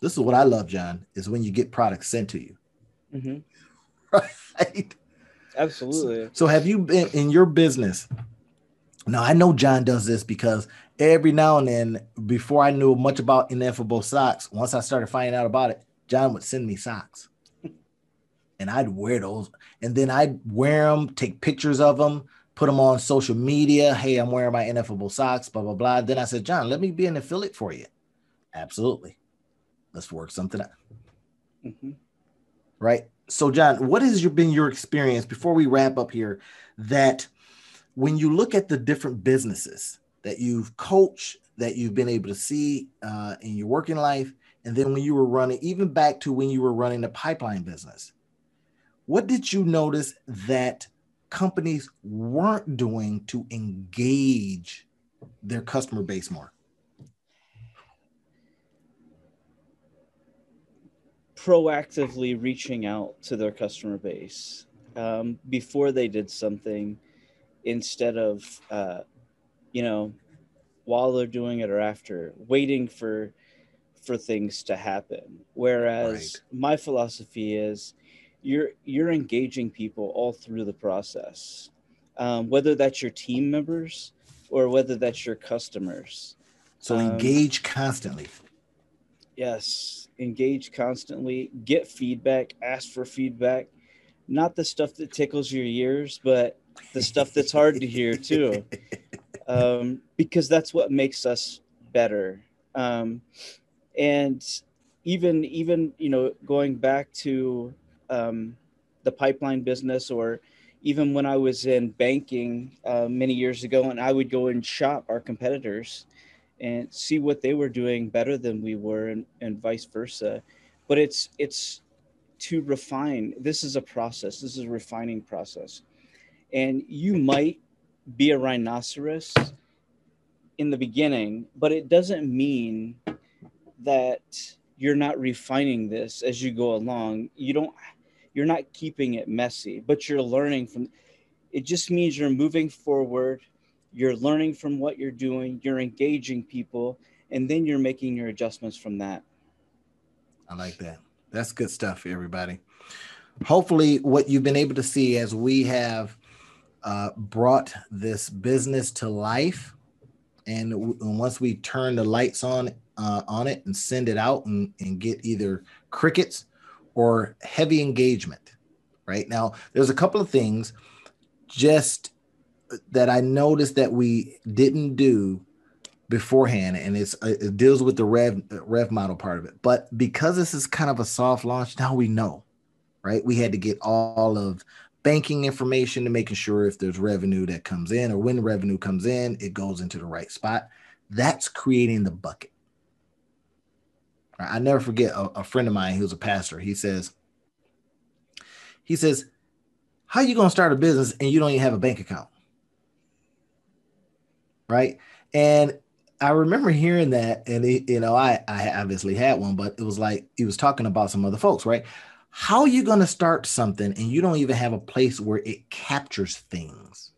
This is what I love, John, is when you get products sent to you. Mm-hmm. *laughs* Right. Absolutely. So, so have you been in your business? Now I know John does this because every now and then, before I knew much about ineffable socks, once I started finding out about it, John would send me socks. *laughs* and I'd wear those. And then I'd wear them, take pictures of them, put them on social media. Hey, I'm wearing my ineffable socks, blah, blah, blah. Then I said, John, let me be an affiliate for you. Absolutely. Let's work something out. Mm-hmm. Right. So, John, what has your, been your experience before we wrap up here that when you look at the different businesses that you've coached, that you've been able to see uh, in your working life, and then when you were running, even back to when you were running the pipeline business, what did you notice that companies weren't doing to engage their customer base more? Proactively reaching out to their customer base um, before they did something instead of, uh, you know, while they're doing it or after, waiting for for things to happen. Whereas right. my philosophy is you're you're engaging people all through the process, um, whether that's your team members or whether that's your customers. So um, engage constantly. Yes, engage constantly. Get feedback. Ask for feedback. Not the stuff that tickles your ears, but the stuff that's hard to hear too, *laughs* um, because that's what makes us better. Um, and even even you know going back to um, the pipeline business or even when I was in banking uh, many years ago, and I would go and shop our competitors and see what they were doing better than we were, and, and vice versa. But it's it's to refine. This is a process. This is a refining process, and you might be a rhinoceros in the beginning, but it doesn't mean that you're not refining this as you go along. You don't you're not keeping it messy, but you're learning from it just means you're moving forward, you're learning from what you're doing, you're engaging people, and then you're making your adjustments from that. I like that. That's good stuff, everybody. Hopefully, what you've been able to see as we have uh, brought this business to life, and, w- and once we turn the lights on uh, on it and send it out and, and get either crickets or heavy engagement, right? Now, there's a couple of things just that I noticed that we didn't do beforehand, and it's uh, it deals with the rev rev model part of it. But because this is kind of a soft launch, now we know, right? We had to get all of banking information to making sure if there's revenue that comes in or when revenue comes in, it goes into the right spot. That's creating the bucket. I never forget a, a friend of mine who's a pastor. He says, he says, how you gonna start a business and you don't even have a bank account? Right. And I remember hearing that, and he, you know, I I obviously had one, but it was like he was talking about some other folks, right? How are you going to start something and you don't even have a place where it captures things?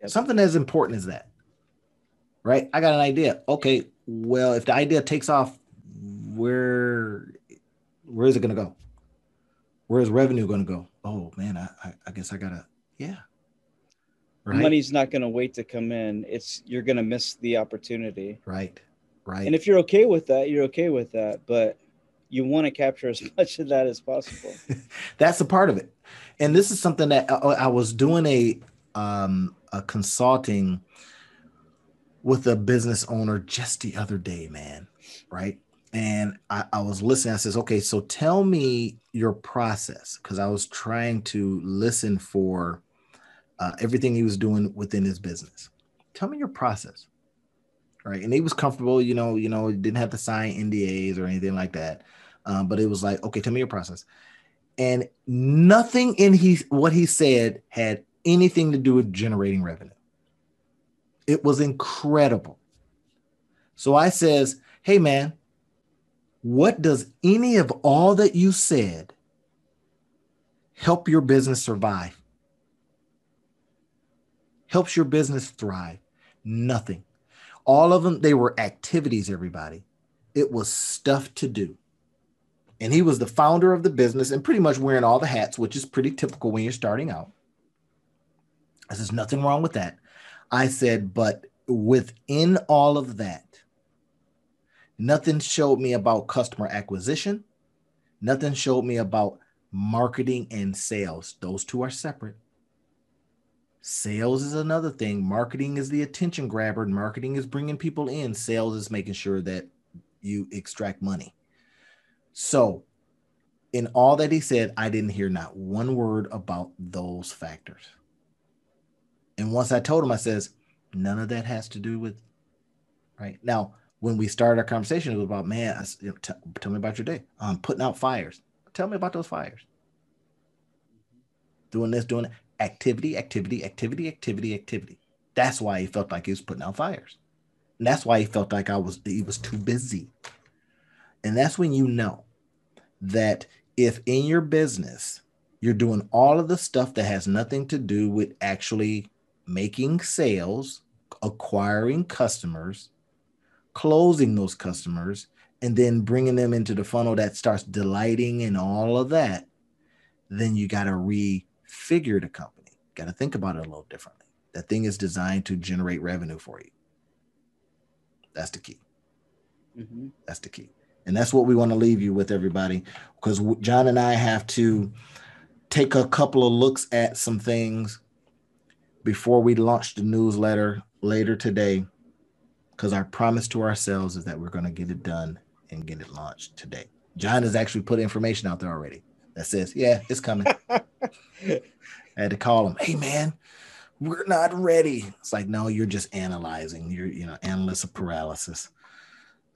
Yep. Something as important as that, right? I got an idea. Okay, well, if the idea takes off, where where is it going to go? Where is revenue going to go? Oh man, I, I, I guess I gotta yeah. Right? Money's not going to wait to come in. It's you're going to miss the opportunity. Right, right. And if you're okay with that, you're okay with that. But you want to capture as *laughs* much of that as possible. *laughs* That's a part of it. And this is something that I, I was doing a um, a consulting with a business owner just the other day, man. Right. And I, I was listening. I says, okay, so tell me your process. Cause I was trying to listen for uh, everything he was doing within his business. Tell me your process. Right. And he was comfortable, you know, you know, didn't have to sign NDAs or anything like that. Um, but it was like, okay, tell me your process. And nothing in he what he said had anything to do with generating revenue. It was incredible. So I says, "Hey man, what does any of all that you said help your business survive?" helps your business thrive? Nothing. All of them, they were activities, everybody. It was stuff to do. And he was the founder of the business and pretty much wearing all the hats, which is pretty typical when you're starting out. There's nothing wrong with that. I said, but within all of that, nothing showed me about customer acquisition. Nothing showed me about marketing and sales. Those two are separate. Sales is another thing. Marketing is the attention grabber. Marketing is bringing people in. Sales is making sure that you extract money. So, in all that he said, I didn't hear not one word about those factors. And once I told him, I says, none of that has to do with right now. When we started our conversation, it was about man. I, you know, t- tell me about your day. I'm putting out fires. Tell me about those fires. Doing this, doing. Activity, activity, activity, activity, activity. That's why he felt like he was putting out fires. And that's why he felt like I was he was too busy. And that's when you know that if in your business you're doing all of the stuff that has nothing to do with actually making sales, acquiring customers, closing those customers, and then bringing them into the funnel that starts delighting and all of that, then you got to refigure the company. Got to think about it a little differently. That thing is designed to generate revenue for you. That's the key. Mm-hmm. That's the key. And that's what we want to leave you with, everybody, because John and I have to take a couple of looks at some things before we launch the newsletter later today, because our promise to ourselves is that we're going to get it done and get it launched today. John has actually put information out there already that says, yeah, it's coming. *laughs* I had to call him, hey man, we're not ready. It's like, no, you're just analyzing. You're, you know, analyst of paralysis.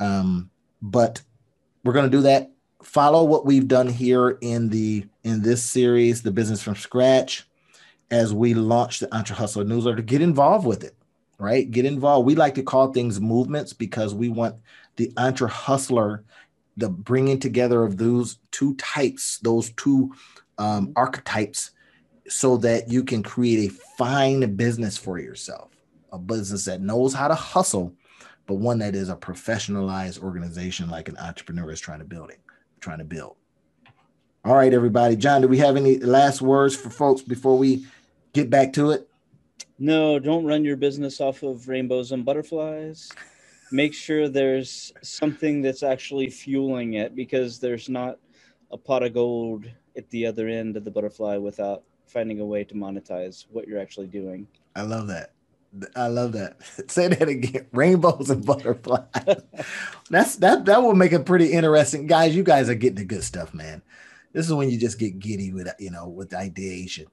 Um, but we're gonna do that. Follow what we've done here in the in this series, the business from scratch, as we launch the Entre Hustler newsletter. Get involved with it, right? Get involved. We like to call things movements because we want the Entre Hustler, the bringing together of those two types, those two um, archetypes, so that you can create a fine business for yourself, a business that knows how to hustle, but one that is a professionalized organization like an entrepreneur is trying to building, trying to build. All right, everybody. John, do we have any last words for folks before we get back to it? No, don't run your business off of rainbows and butterflies. Make sure there's something that's actually fueling it because there's not a pot of gold at the other end of the butterfly without finding a way to monetize what you're actually doing. I love that. I love that. *laughs* Say that again. *laughs* Rainbows and butterflies. *laughs* That's that that will make it pretty interesting. Guys, you guys are getting the good stuff, man. This is when you just get giddy with you know with ideation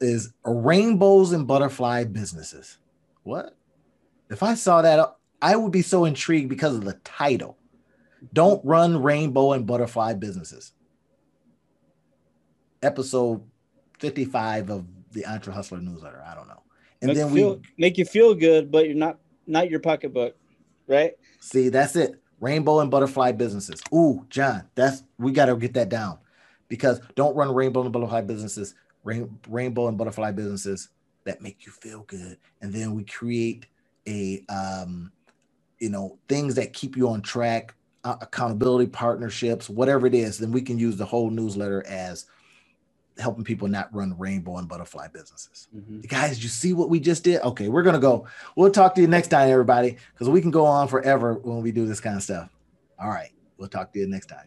is rainbows and butterfly businesses. What? If I saw that, I would be so intrigued because of the title. Don't run rainbow and butterfly businesses. Episode 55 of the Entre Hustler newsletter. I don't know. And make then we feel, make you feel good, but you're not not your pocketbook, right? See, that's it. Rainbow and butterfly businesses. Ooh, John, that's we got to get that down because don't run rainbow and butterfly businesses rain, rainbow and butterfly businesses that make you feel good. And then we create a um, you know things that keep you on track uh, accountability partnerships whatever it is then we can use the whole newsletter as helping people not run rainbow and butterfly businesses. Mm-hmm. guys you see what we just did? Okay we're gonna go. We'll talk to you next time everybody because we can go on forever when we do this kind of stuff. All right we'll talk to you next time